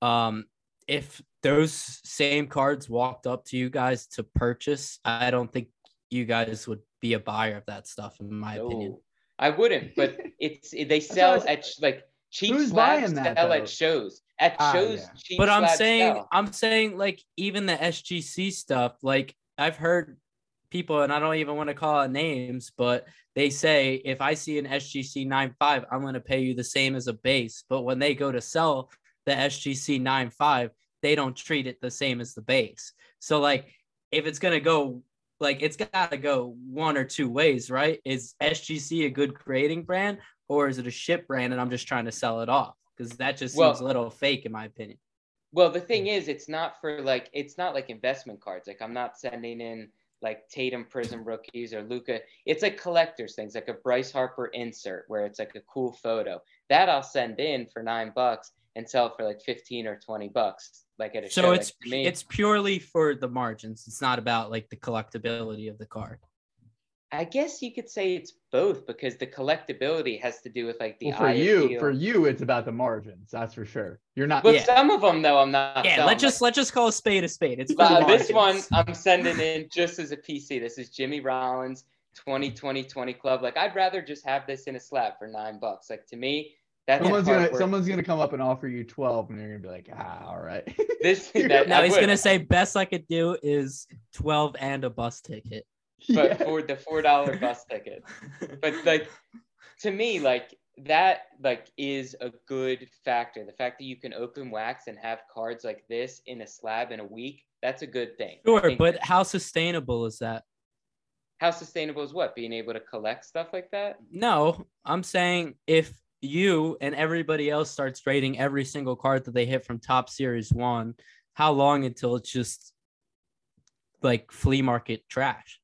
um, if those same cards walked up to you guys to purchase, I don't think you guys would be a buyer of that stuff, in my opinion. No, I wouldn't, but it's they sell said. at like cheap Who's slabs buying that, sell though? at shows. At Ah, shows, yeah. cheap But I'm slabs saying, sell. I'm saying, like even the SGC stuff. Like I've heard people, and I don't even want to call out names, but they say if I see an SGC 9.5, I'm going to pay you the same as a base. But when they go to sell the SGC 9.5, they don't treat it the same as the base. So like if it's going to go like it's got to go one or two ways, right? Is SGC a good creating brand or is it a ship brand and I'm just trying to sell it off? Because that just Well- seems a little fake in my opinion. Well, the thing is, it's not for like it's not like investment cards. Like I'm not sending in like Tatum Prism rookies or Luka. It's like collectors things, like a Bryce Harper insert where it's like a cool photo. That I'll send in for nine bucks and sell for like fifteen or twenty bucks, like at a show. So Like, it's to me, it's purely for the margins. It's not about like the collectability of the card. I guess you could say it's both because the collectability has to do with like the Well, for you, appeal. for you, it's about the margins. That's for sure. You're not. But Yeah. some of them though, I'm not. yeah, selling. let's just let's just call a spade a spade. It's for Uh, this one. I'm sending in just as a PC. This is Jimmy Rollins 2020 20 club. Like I'd rather just have this in a slab for nine bucks. Like to me, that's someone's gonna work. someone's gonna come up and offer you twelve, and you're gonna be like, ah, all right. This that, No, I he's would, gonna say best I could do is twelve and a bus ticket. but Yeah. for the four dollar bus ticket. But like to me, like that like is a good factor. The fact that you can open wax and have cards like this in a slab in a week, that's a good thing. Sure, but how sustainable is that? how sustainable is what? Being able to collect stuff like that? No, I'm saying if you and everybody else starts trading every single card that they hit from top series one, how long until it's just like flea market trash?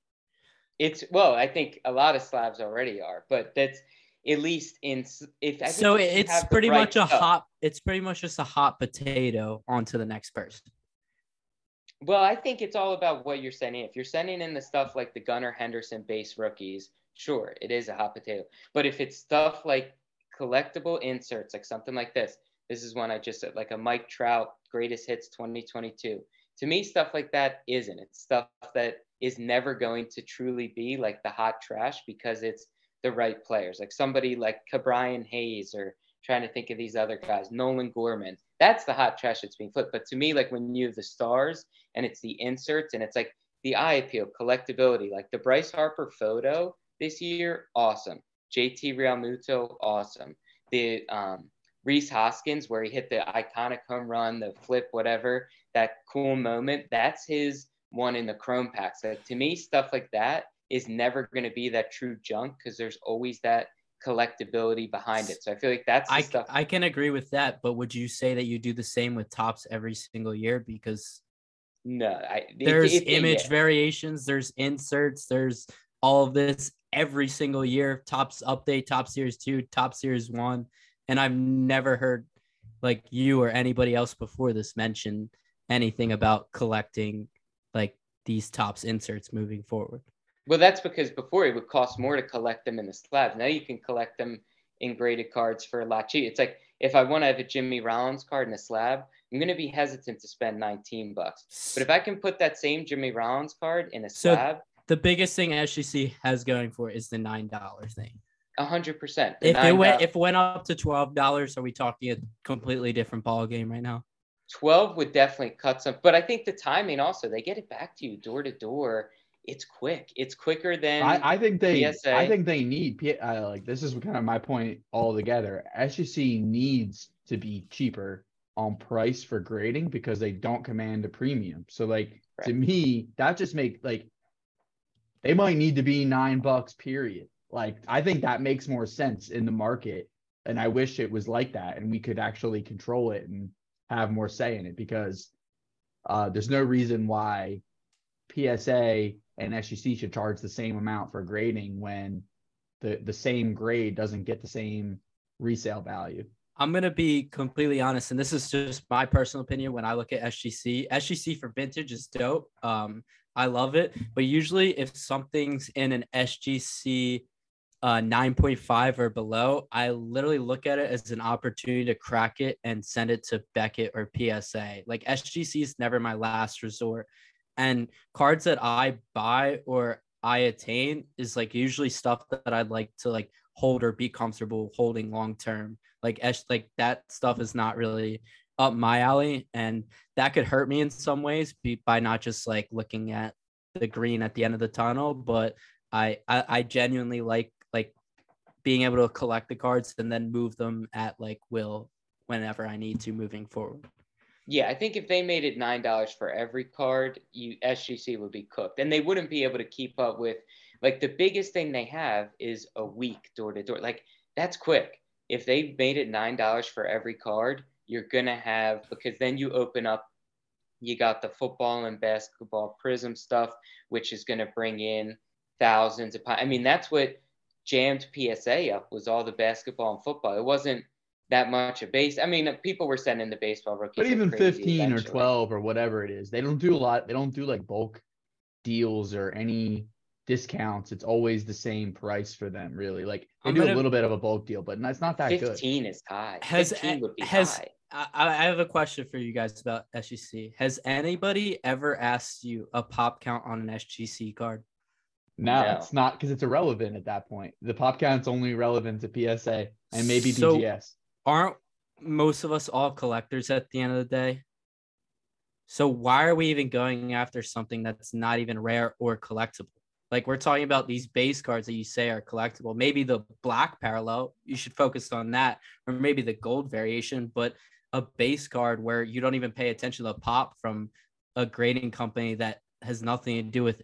It's well, I think a lot of slabs already are, but that's at least in if I so it's pretty right much a stuff- hot it's pretty much just a hot potato onto the next person. Well, I think it's all about what you're sending. If you're sending in the stuff like the Gunnar Henderson base rookies, sure, it is a hot potato. But if it's stuff like collectible inserts, like something like this, this is one I just said, like a Mike Trout greatest hits 2022. To me, stuff like that isn't. It's stuff that is never going to truly be like the hot trash because it's the right players. Like somebody like Ke'Bryan Hayes or trying to think of these other guys. Nolan Gorman. That's the hot trash that's being flipped. But to me, like when you have the stars and it's the inserts and it's like the eye appeal, collectability, like the Bryce Harper photo this year, awesome. JT Realmuto, awesome. The um, Rhys Hoskins, where he hit the iconic home run, the flip, whatever, that cool moment, that's his one in the chrome packs. Like to me, stuff like that is never going to be that true junk because there's always that collectability behind it. So I feel like that's I, stuff. I can agree with that, but would you say that you do the same with Topps every single year? Because no, I, there's it, it, image yeah. variations, there's inserts, there's all of this every single year. Topps update, top series two, top series one, and I've never heard like you or anybody else before this mention anything about collecting like these Topps inserts moving forward. Well, that's because before it would cost more to collect them in the slabs. Now you can collect them in graded cards for a lot cheaper. It's like if I want to have a Jimmy Rollins card in a slab, I'm going to be hesitant to spend 19 bucks. But if I can put that same Jimmy Rollins card in a So- slab, The biggest thing SGC has going for it is the nine dollar thing. A 100%. If it went if it went up to twelve dollars, are we talking a completely different ball game right now? 12 would definitely cut some, but I think the timing also, they get it back to you door to door. It's quick. It's quicker than I, I think they PSA. I think they need uh, like this is kind of my point altogether. SGC needs to be cheaper on price for grading because they don't command a premium. So like to me, that just make like they might need to be nine bucks period. Like I think that makes more sense in the market. And I wish it was like that and we could actually control it and have more say in it because uh, there's no reason why PSA and SGC should charge the same amount for grading when the the same grade doesn't get the same resale value. I'm gonna be completely honest, and this is just my personal opinion. When I look at SGC, SGC for vintage is dope. Um, I love it, but usually if something's in an SGC uh, 9.5 or below, I literally look at it as an opportunity to crack it and send it to Beckett or PSA. Like SGC is never my last resort, and cards that I buy or I attain is like usually stuff that I'd like to like hold or be comfortable holding long term. Like like that stuff is not really up my alley, and that could hurt me in some ways by not just like looking at the green at the end of the tunnel, but I, I I genuinely like like being able to collect the cards and then move them at like will whenever I need to moving forward. Yeah, I think if they made it nine dollars for every card, you SGC would be cooked, and they wouldn't be able to keep up with. Like the biggest thing they have is a week door to door. Like that's quick. If they made it nine dollars for every card, you're gonna have because then you open up. You got the football and basketball prism stuff, which is gonna bring in thousands of. I mean, that's what jammed PSA up was all the basketball and football. It wasn't that much a base. I mean, people were sending the baseball rookies. But even crazy 15 or 12 or whatever it is, they don't do a lot. They don't do like bulk deals or any discounts. It's always the same price for them, really. Like they I'm do gonna- a little bit of a bulk deal, but it's not that good. 15 is high. Has- 15 would be has- high. I, I have a question for you guys about SGC. Has anybody ever asked you a pop count on an SGC card? No, No. it's not because it's irrelevant at that point. The pop count's only relevant to PSA and maybe So- BGS. Aren't most of us all collectors at the end of the day? So why are we even going after something that's not even rare or collectible? Like we're talking about these base cards that you say are collectible. Maybe the black parallel, you should focus on that, or maybe the gold variation, but a base card where you don't even pay attention to the pop from a grading company that has nothing to do with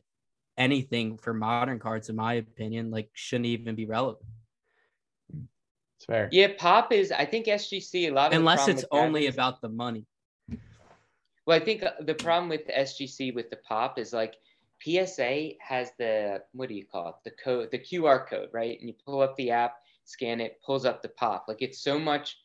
anything for modern cards, in my opinion, like shouldn't even be relevant. It's fair. Yeah, pop is. I think SGC a lot of the Unless it's only is- about the money. Well, I think uh, the problem with SGC with the pop is like PSA has the what do you call it? The code, the QR code, right? And you pull up the app, scan it, pulls up the pop. Like it's so much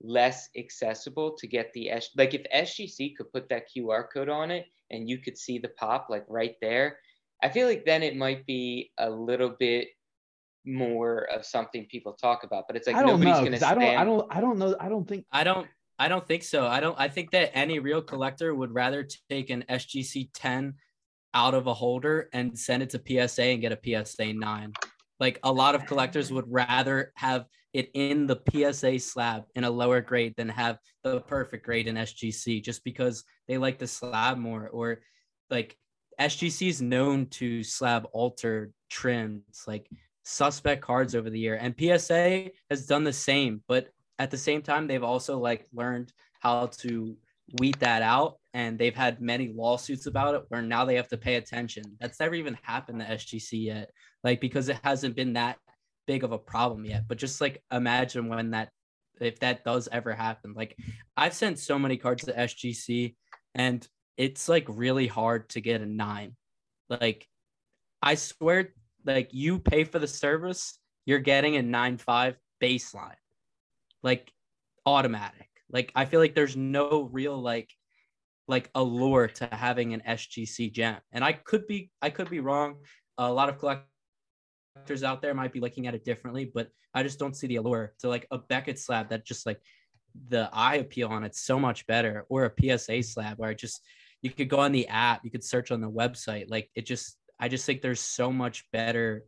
less accessible to get the S. Like if SGC could put that QR code on it and you could see the pop like right there, I feel like then it might be a little bit more of something people talk about. But it's like I don't nobody's know. gonna 'cause I don't. I don't. I don't know. I don't think. I don't I don't think so. I don't I think that any real collector would rather take an SGC 10 out of a holder and send it to PSA and get a PSA 9. Like a lot of collectors would rather have it in the PSA slab in a lower grade than have the perfect grade in SGC just because they like the slab more or like SGC is known to slab alter trims like suspect cards over the year and PSA has done the same but at the same time they've also like learned how to weed that out and they've had many lawsuits about it where now they have to pay attention. That's never even happened to sgc yet like because it hasn't been that big of a problem yet. But just like imagine when that if that does ever happen. Like i've sent so many cards to sgc and it's like really hard to get a nine. Like i swear like you pay for the service you're getting a nine five baseline like automatic. Like I feel like there's no real like like allure to having an SGC gem. And I could be I could be wrong. A lot of collectors out there might be looking at it differently, but I just don't see the allure to like a Beckett slab that just like the eye appeal on it's so much better or a PSA slab where I just you could go on the app, you could search on the website. Like it just I just think there's so much better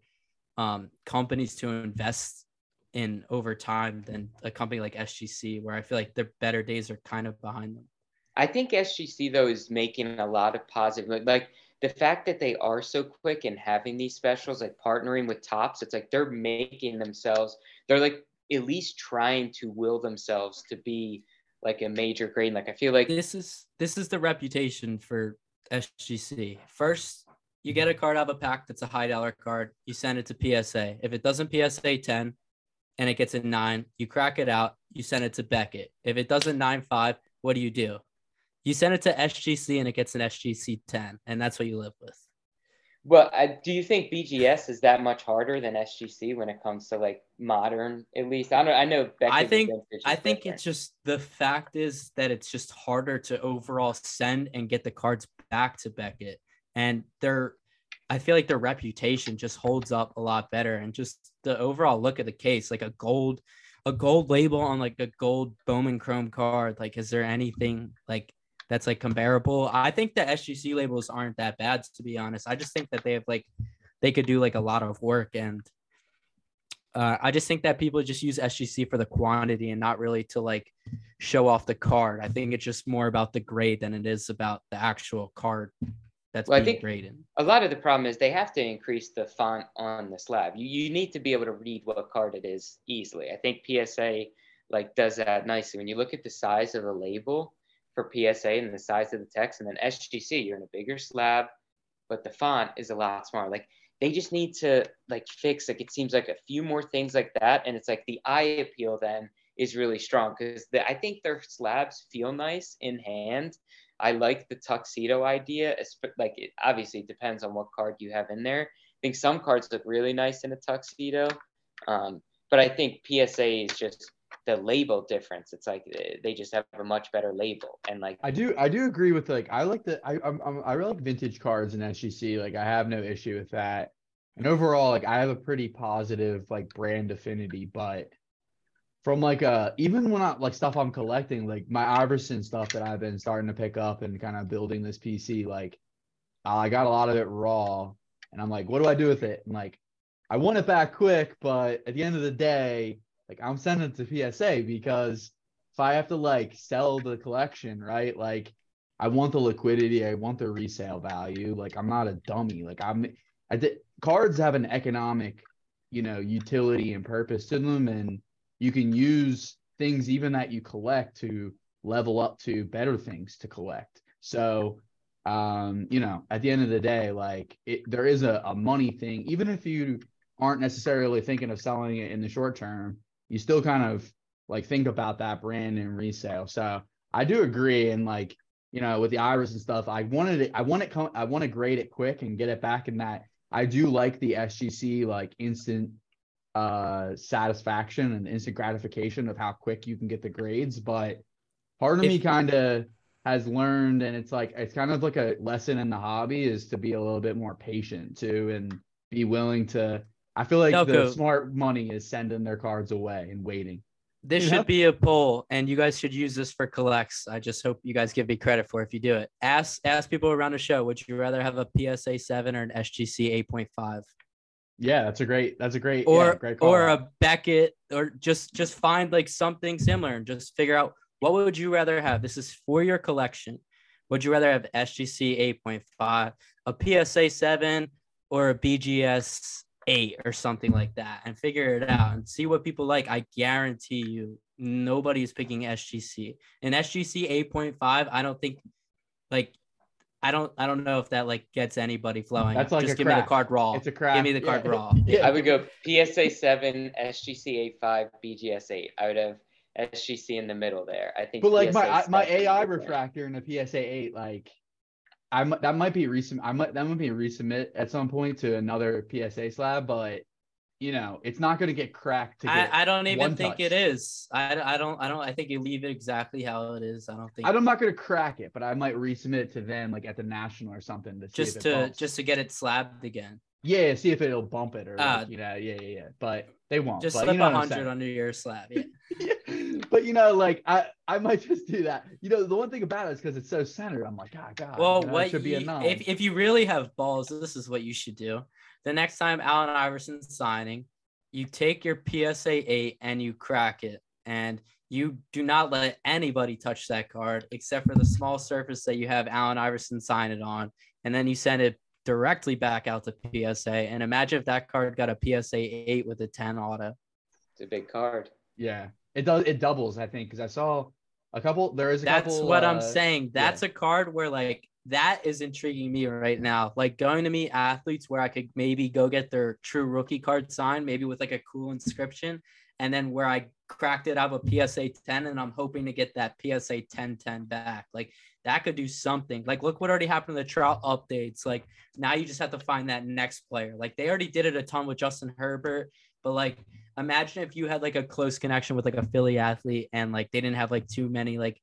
um, companies to invest in over time than a company like SGC, where I feel like their better days are kind of behind them. I think SGC though is making a lot of positive, like the fact that they are so quick and having these specials, like partnering with Topps it's like they're making themselves, they're like at least trying to will themselves to be like a major grade. Like I feel like this is this is the reputation for SGC. First, you get a card out of a pack that's a high dollar card. You send it to PSA. If it doesn't PSA 10, and it gets a nine, you crack it out, you send it to Beckett. If it doesn't nine five, what do you do? You send it to SGC and it gets an SGC 10, and that's what you live with. Well, I, do you think BGS is that much harder than SGC when it comes to like modern? At least I don't. I know. I think. I think different. it's just the fact is that it's just harder to overall send and get the cards back to Beckett, and they're I feel like their reputation just holds up a lot better and just the overall look of the case, like a gold, a gold label on like a gold Bowman Chrome card. Like, is there anything like that's like comparable? I think the SGC labels aren't that bad, to be honest. I just think that they have like they could do like a lot of work and uh, I just think that people just use SGC for the quantity and not really to like show off the card. I think it's just more about the grade than it is about the actual card that's well, I think graded. A lot of the problem is they have to increase the font on the slab. You, you need to be able to read what card it is easily. I think PSA like does that nicely. When you look at the size of the label for PSA and the size of the text, and then SGC, you're in a bigger slab, but the font is a lot smaller. Like they just need to like fix like it seems like a few more things like that, and it's like the eye appeal then is really strong because I think their slabs feel nice in hand, I like the tuxedo idea. Like it obviously depends on what card you have in there. I think some cards look really nice in a tuxedo, um, but I think PSA is just the label difference. It's like eh, they just have a much better label, and like I do, I do agree with like I like the I I'm, I'm I really like vintage cards in SGC. Like I have no issue with that. And overall, like I have a pretty positive like brand affinity, but from like uh even when I like stuff I'm collecting, like my Iverson stuff that I've been starting to pick up and kind of building this PC, like I got a lot of it raw, and I'm like, what do I do with it? And like, I want it back quick, but at the end of the day, like I'm sending it to PSA because if I have to like sell the collection, right? Like I want the liquidity, I want the resale value. Like I'm not a dummy. Like I'm I did cards have an economic, you know, utility and purpose to them and you can use things even that you collect to level up to better things to collect. So, um, you know, at the end of the day, like it, there is a, a money thing, even if you aren't necessarily thinking of selling it in the short term, you still kind of like think about that brand and resale. So I do agree. And like, you know, with the iris and stuff, I wanted it, I want it, come, I want to grade it quick and get it back in that. I do like the SGC like instant uh satisfaction and instant gratification of how quick you can get the grades but part of if, me kind of has learned and it's like it's kind of like a lesson in the hobby is to be a little bit more patient too and be willing to i feel like the smart money is sending their cards away and waiting this you should know? be a poll and you guys should use this for collects i just hope you guys give me credit for if you do it ask ask people around the show would you rather have a psa 7 or an sgc 8.5 Yeah, that's a great. That's a great. or yeah, great call or a Beckett or just just find like something similar and just figure out what would you rather have. This is for your collection. Would you rather have SGC 8.5, a PSA 7, or a BGS 8 or something like that and figure it out and see what people like. I guarantee you nobody is picking SGC. And SGC 8.5, I don't think like I don't I don't know if that like gets anybody flowing. That's like just a give me the card raw. It's a crap. Give me the card yeah. raw. Yeah, I would go PSA 7, SGC 8.5, BGS 8. I would have SGC in the middle there. I think But like my PSA I- my AI refractor in a PSA eight, like I that might be resub. I might that might be a resubmit at some point to another PSA slab, but you know it's not going to get cracked. To get, I, I don't even think it touch. is. I, I don't I don't I think you leave it exactly how it is. I don't think I'm not going to crack it, but I might resubmit it to them like at the national or something to just to bumps. just to get it slabbed again. yeah, see if it'll bump it or Ah. like, you know yeah yeah yeah. But they won't. Just but slip you know a what I'm saying. hundred under your slab. Yeah. but you know, like I, I might just do that. You know, the one thing about it is because it's so centered. I'm like, God, God. Well, you know, it what should be a nine. if if you really have balls, this is what you should do. The next time Allen Iverson's signing, you take your PSA eight and you crack it, and you do not let anybody touch that card except for the small surface that you have Allen Iverson sign it on, and then you send it directly back out to PSA. And imagine if that card got a PSA eight with a ten auto. It's a big card. yeah, it does. It doubles, I think, because I saw a couple. There is a couple. That's couple. what I'm uh, saying. That's a card where like that is intriguing me right now. Like going to meet athletes where I could maybe go get their true rookie card signed, maybe with like a cool inscription, and then where I cracked it out of a PSA 10 and I'm hoping to get that PSA 10 10 back. Like that could do something. Like look what already happened to the trout updates. Like now you just have to find that next player. Like they already did it a ton with Justin Herbert, but like imagine if you had like a close connection with like a Philly athlete and like they didn't have like too many like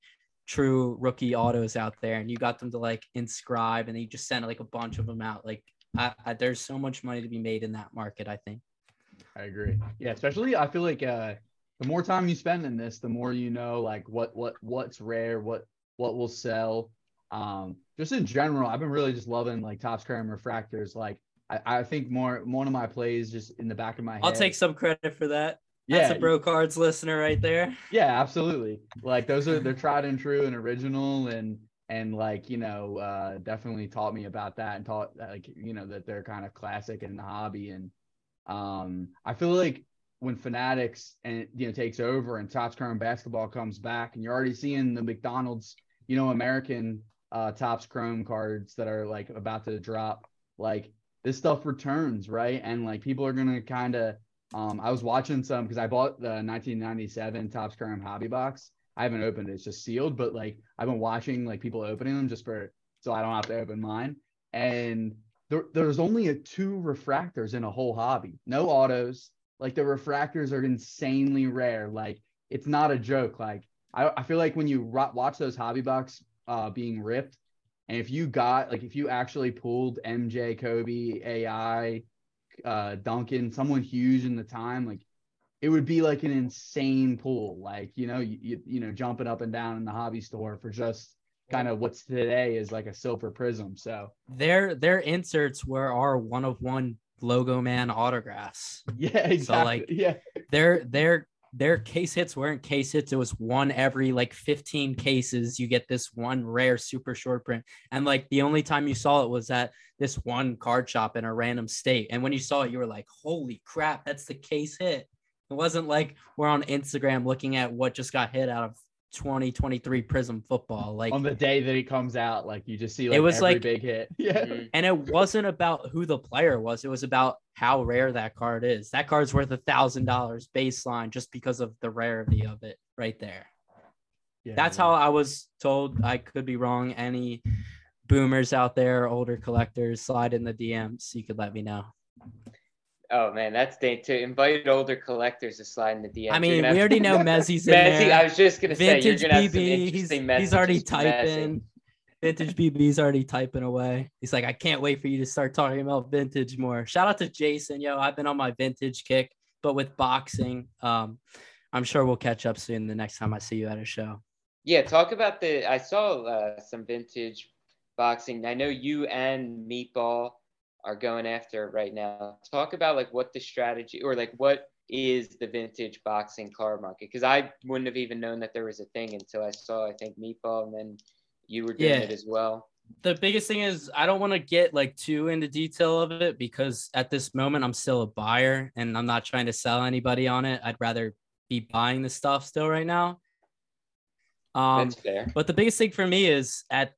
true rookie autos out there and you got them to like inscribe and then you just sent like a bunch of them out like I, I, there's so much money to be made in that market i think I agree. Yeah, especially I feel like uh the more time you spend in this, the more you know like what what what's rare, what what will sell. Um, just in general, I've been really just loving like Topps Chrome refractors. Like I, I think more one of my plays just in the back of my head. i'll take some credit for that yeah, that's a bro cards listener right there Yeah, absolutely. Like those are they're tried and true and original and and like you know uh definitely taught me about that and taught like you know that they're kind of classic in the hobby and um I feel like when Fanatics and you know takes over and Topps Chrome basketball comes back and you're already seeing the McDonald's you know American uh Topps Chrome cards that are like about to drop like this stuff returns right and like people are gonna kind of um, I was watching some because I bought the 1997 Topps Chrome Hobby Box. I haven't opened it; it's just sealed. But like I've been watching like people opening them just for so I don't have to open mine. And there, there's only a two refractors in a whole hobby, no autos. Like the refractors are insanely rare. Like it's not a joke. Like I, I feel like when you ro- watch those hobby box uh, being ripped, and if you got like if you actually pulled MJ, Kobe, AI, uh Duncan, someone huge in the time, like it would be like an insane pool. Like, you know, you, you, you know, jumping up and down in the hobby store for just kind of what's today is like a silver prism. So their their inserts were our one of one logo man autographs yeah, exactly. like, yeah. their their their case hits weren't case hits. It was one every like 15 cases. You get this one rare super short print. And like the only time you saw it was at this one card shop in a random state. And when you saw it, you were like, holy crap, that's the case hit. It wasn't like we're on Instagram looking at what just got hit out of 2023 Prism football. Like On the day that it comes out, like you just see like was every like- big hit. Yeah. And it wasn't about who the player was. It was about how rare that card is. That card's worth a thousand dollars baseline just because of the rarity of it right there. yeah That's yeah. how I was told. I could be wrong. Any boomers out there, older collectors, slide in the DMs. You could let me know. Oh man, that's to invite older collectors to slide in the DM. I mean, we already know Mezzi's in Messi. there. I was just gonna say you're Vintage gonna have some BB. He's, he's already typing. Vintage BB's already typing away. He's like, I can't wait for you to start talking about vintage more. Shout out to Jason. Yo, I've been on my vintage kick, but with boxing. Um, I'm sure we'll catch up soon the next time I see you at a show. Yeah, talk about the. I saw uh, some vintage boxing. I know you and Meatball are going after right now. Talk about like what the strategy or like what is the vintage boxing card market? Because I wouldn't have even known that there was a thing until I saw I think Meatball and then you were doing Yeah. it as well. the biggest thing is I don't want to get like too into detail of it because at this moment I'm still a buyer and I'm not trying to sell anybody on it. I'd rather be buying the stuff still right now. Um, That's fair. but the biggest thing for me is at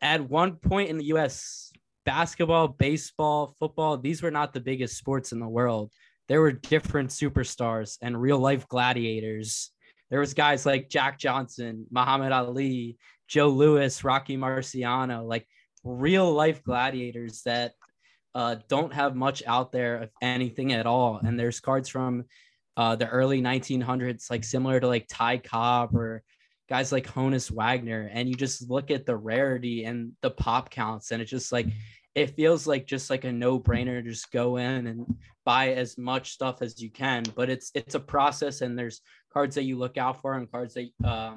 at one point in the US, basketball, baseball, football, these were not the biggest sports in the world. There were different superstars and real life gladiators. There was guys like Jack Johnson, Muhammad Ali, Joe Louis, Rocky Marciano, like real life gladiators that uh, don't have much out there of anything at all. And there's cards from uh, the early 1900s, like similar to like Ty Cobb or guys like Honus Wagner. And you just look at the rarity and the pop counts, and it's just like it feels like just like a no brainer. Just go in and buy as much stuff as you can. But it's it's a process, and there's cards that you look out for and cards that uh,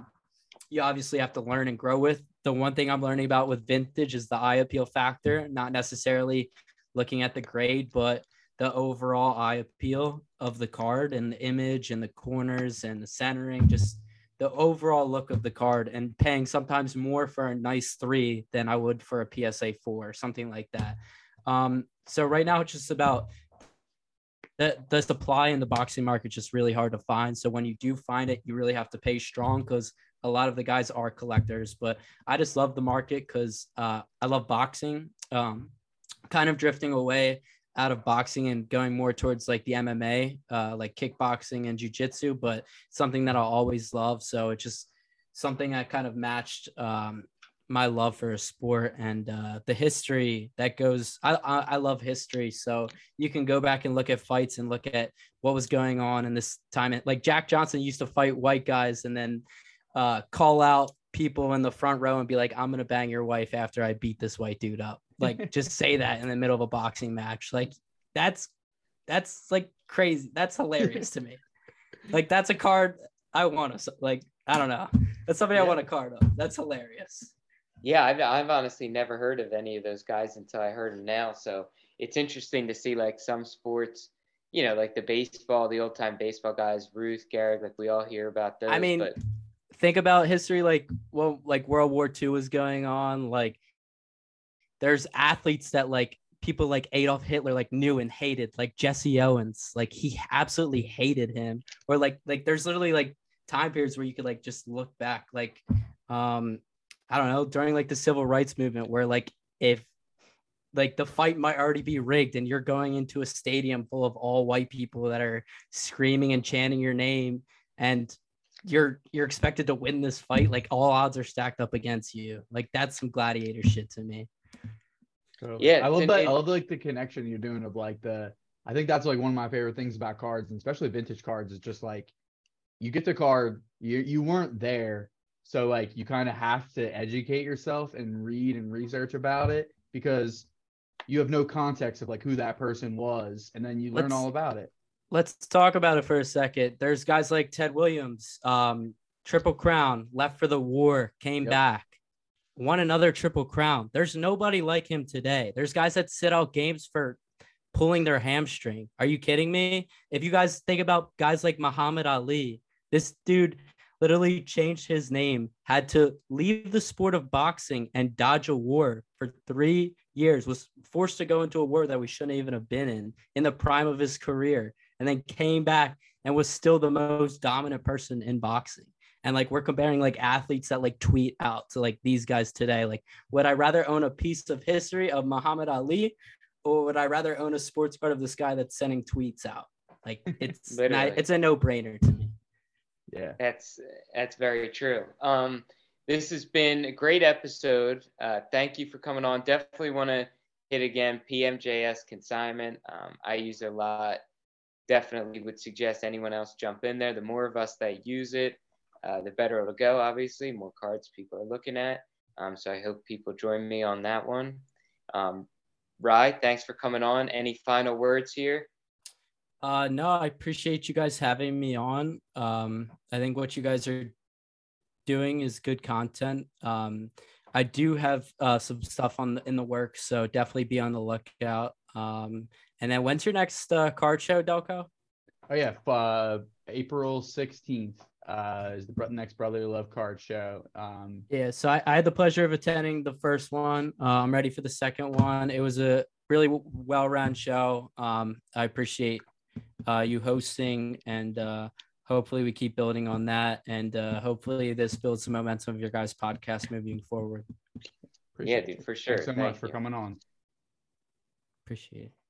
you obviously have to learn and grow with. The one thing I'm learning about with vintage is the eye appeal factor, not necessarily looking at the grade, but the overall eye appeal of the card and the image and the corners and the centering, just the overall look of the card and paying sometimes more for a nice three than I would for a PSA four, something like that. Um, so right now it's just about the, the supply in the boxing market just really hard to find. So when you do find it, you really have to pay strong because a lot of the guys are collectors. But I just love the market because uh, I love boxing. Um, kind of drifting away out of boxing and going more towards like the MMA, uh, like kickboxing and jujitsu, but something that I'll always love. So it's just something that kind of matched um, my love for a sport and uh, the history that goes. I, I I love history, so you can go back and look at fights and look at what was going on in this time. Like Jack Johnson used to fight white guys and then uh, call out people in the front row and be like, "I'm gonna bang your wife after I beat this white dude up." Like just say that in the middle of a boxing match. Like that's that's like crazy. That's hilarious to me. Like that's a card I want to like. I don't know. That's something I want a card of. That's hilarious. Yeah, I've, I've honestly never heard of any of those guys until I heard them now. So it's interesting to see like some sports, you know, like the baseball, the old time baseball guys, Ruth, Gehrig, like we all hear about those. I mean, but think about history like well like world war ii was going on like there's athletes that like people like adolf hitler like knew and hated like jesse owens like he absolutely hated him. Or like like there's literally like time periods where you could like just look back like um i don't know during like the civil rights movement where like if like the fight might already be rigged and you're going into a stadium full of all white people that are screaming and chanting your name and you're you're expected to win this fight like all odds are stacked up against you. Like that's some gladiator shit to me Yeah, I love that. it- I love like the connection you're doing of like the. I think that's like one of my favorite things about cards, and especially vintage cards. Is just like you get the card, you you weren't there, so like you kind of have to educate yourself and read and research about it because you have no context of like who that person was, and then you learn Let's- all about it. let's talk about it for a second there's guys like ted williams um triple crown left for the war came Yep. back won another triple crown. There's nobody like him today. There's guys that sit out games for pulling their hamstring. Are you kidding me? If you guys think about guys like muhammad ali this dude literally changed his name had to leave the sport of boxing and dodge a war for three years was forced to go into a war that we shouldn't even have been in in the prime of his career and then came back and was still the most dominant person in boxing. And like we're comparing like athletes that like tweet out to like these guys today. Like, would I rather own a piece of history of Muhammad Ali, or would I rather own a sports card of this guy that's sending tweets out? Like it's not, it's a no brainer to me. Yeah. That's that's very true. Um, this has been a great episode. Uh, thank you for coming on. Definitely want to hit again PMJS consignment. Um, I use it a lot. Definitely would suggest anyone else jump in there. The more of us that use it, uh, the better it'll go. Obviously, more cards people are looking at. Um, so I hope people join me on that one. Um, Rye, thanks for coming on. Any final words here? Uh, no, I appreciate you guys having me on. Um, I think what you guys are doing is good content. Um, I do have uh, some stuff on the, in the works, so definitely be on the lookout. Um, and then when's your next uh, card show, Delco? Oh yeah, uh, April sixteenth uh, is the next Brotherly Love card show. Um, Yeah, so I, I had the pleasure of attending the first one. Uh, I'm ready for the second one. It was a really w- well-run show. Um, I appreciate uh, you hosting, and uh, hopefully we keep building on that, and uh, hopefully this builds some momentum of your guys' podcast moving forward. Yeah, appreciate dude, it. for sure. Thanks so Thank much for coming on. Appreciate it.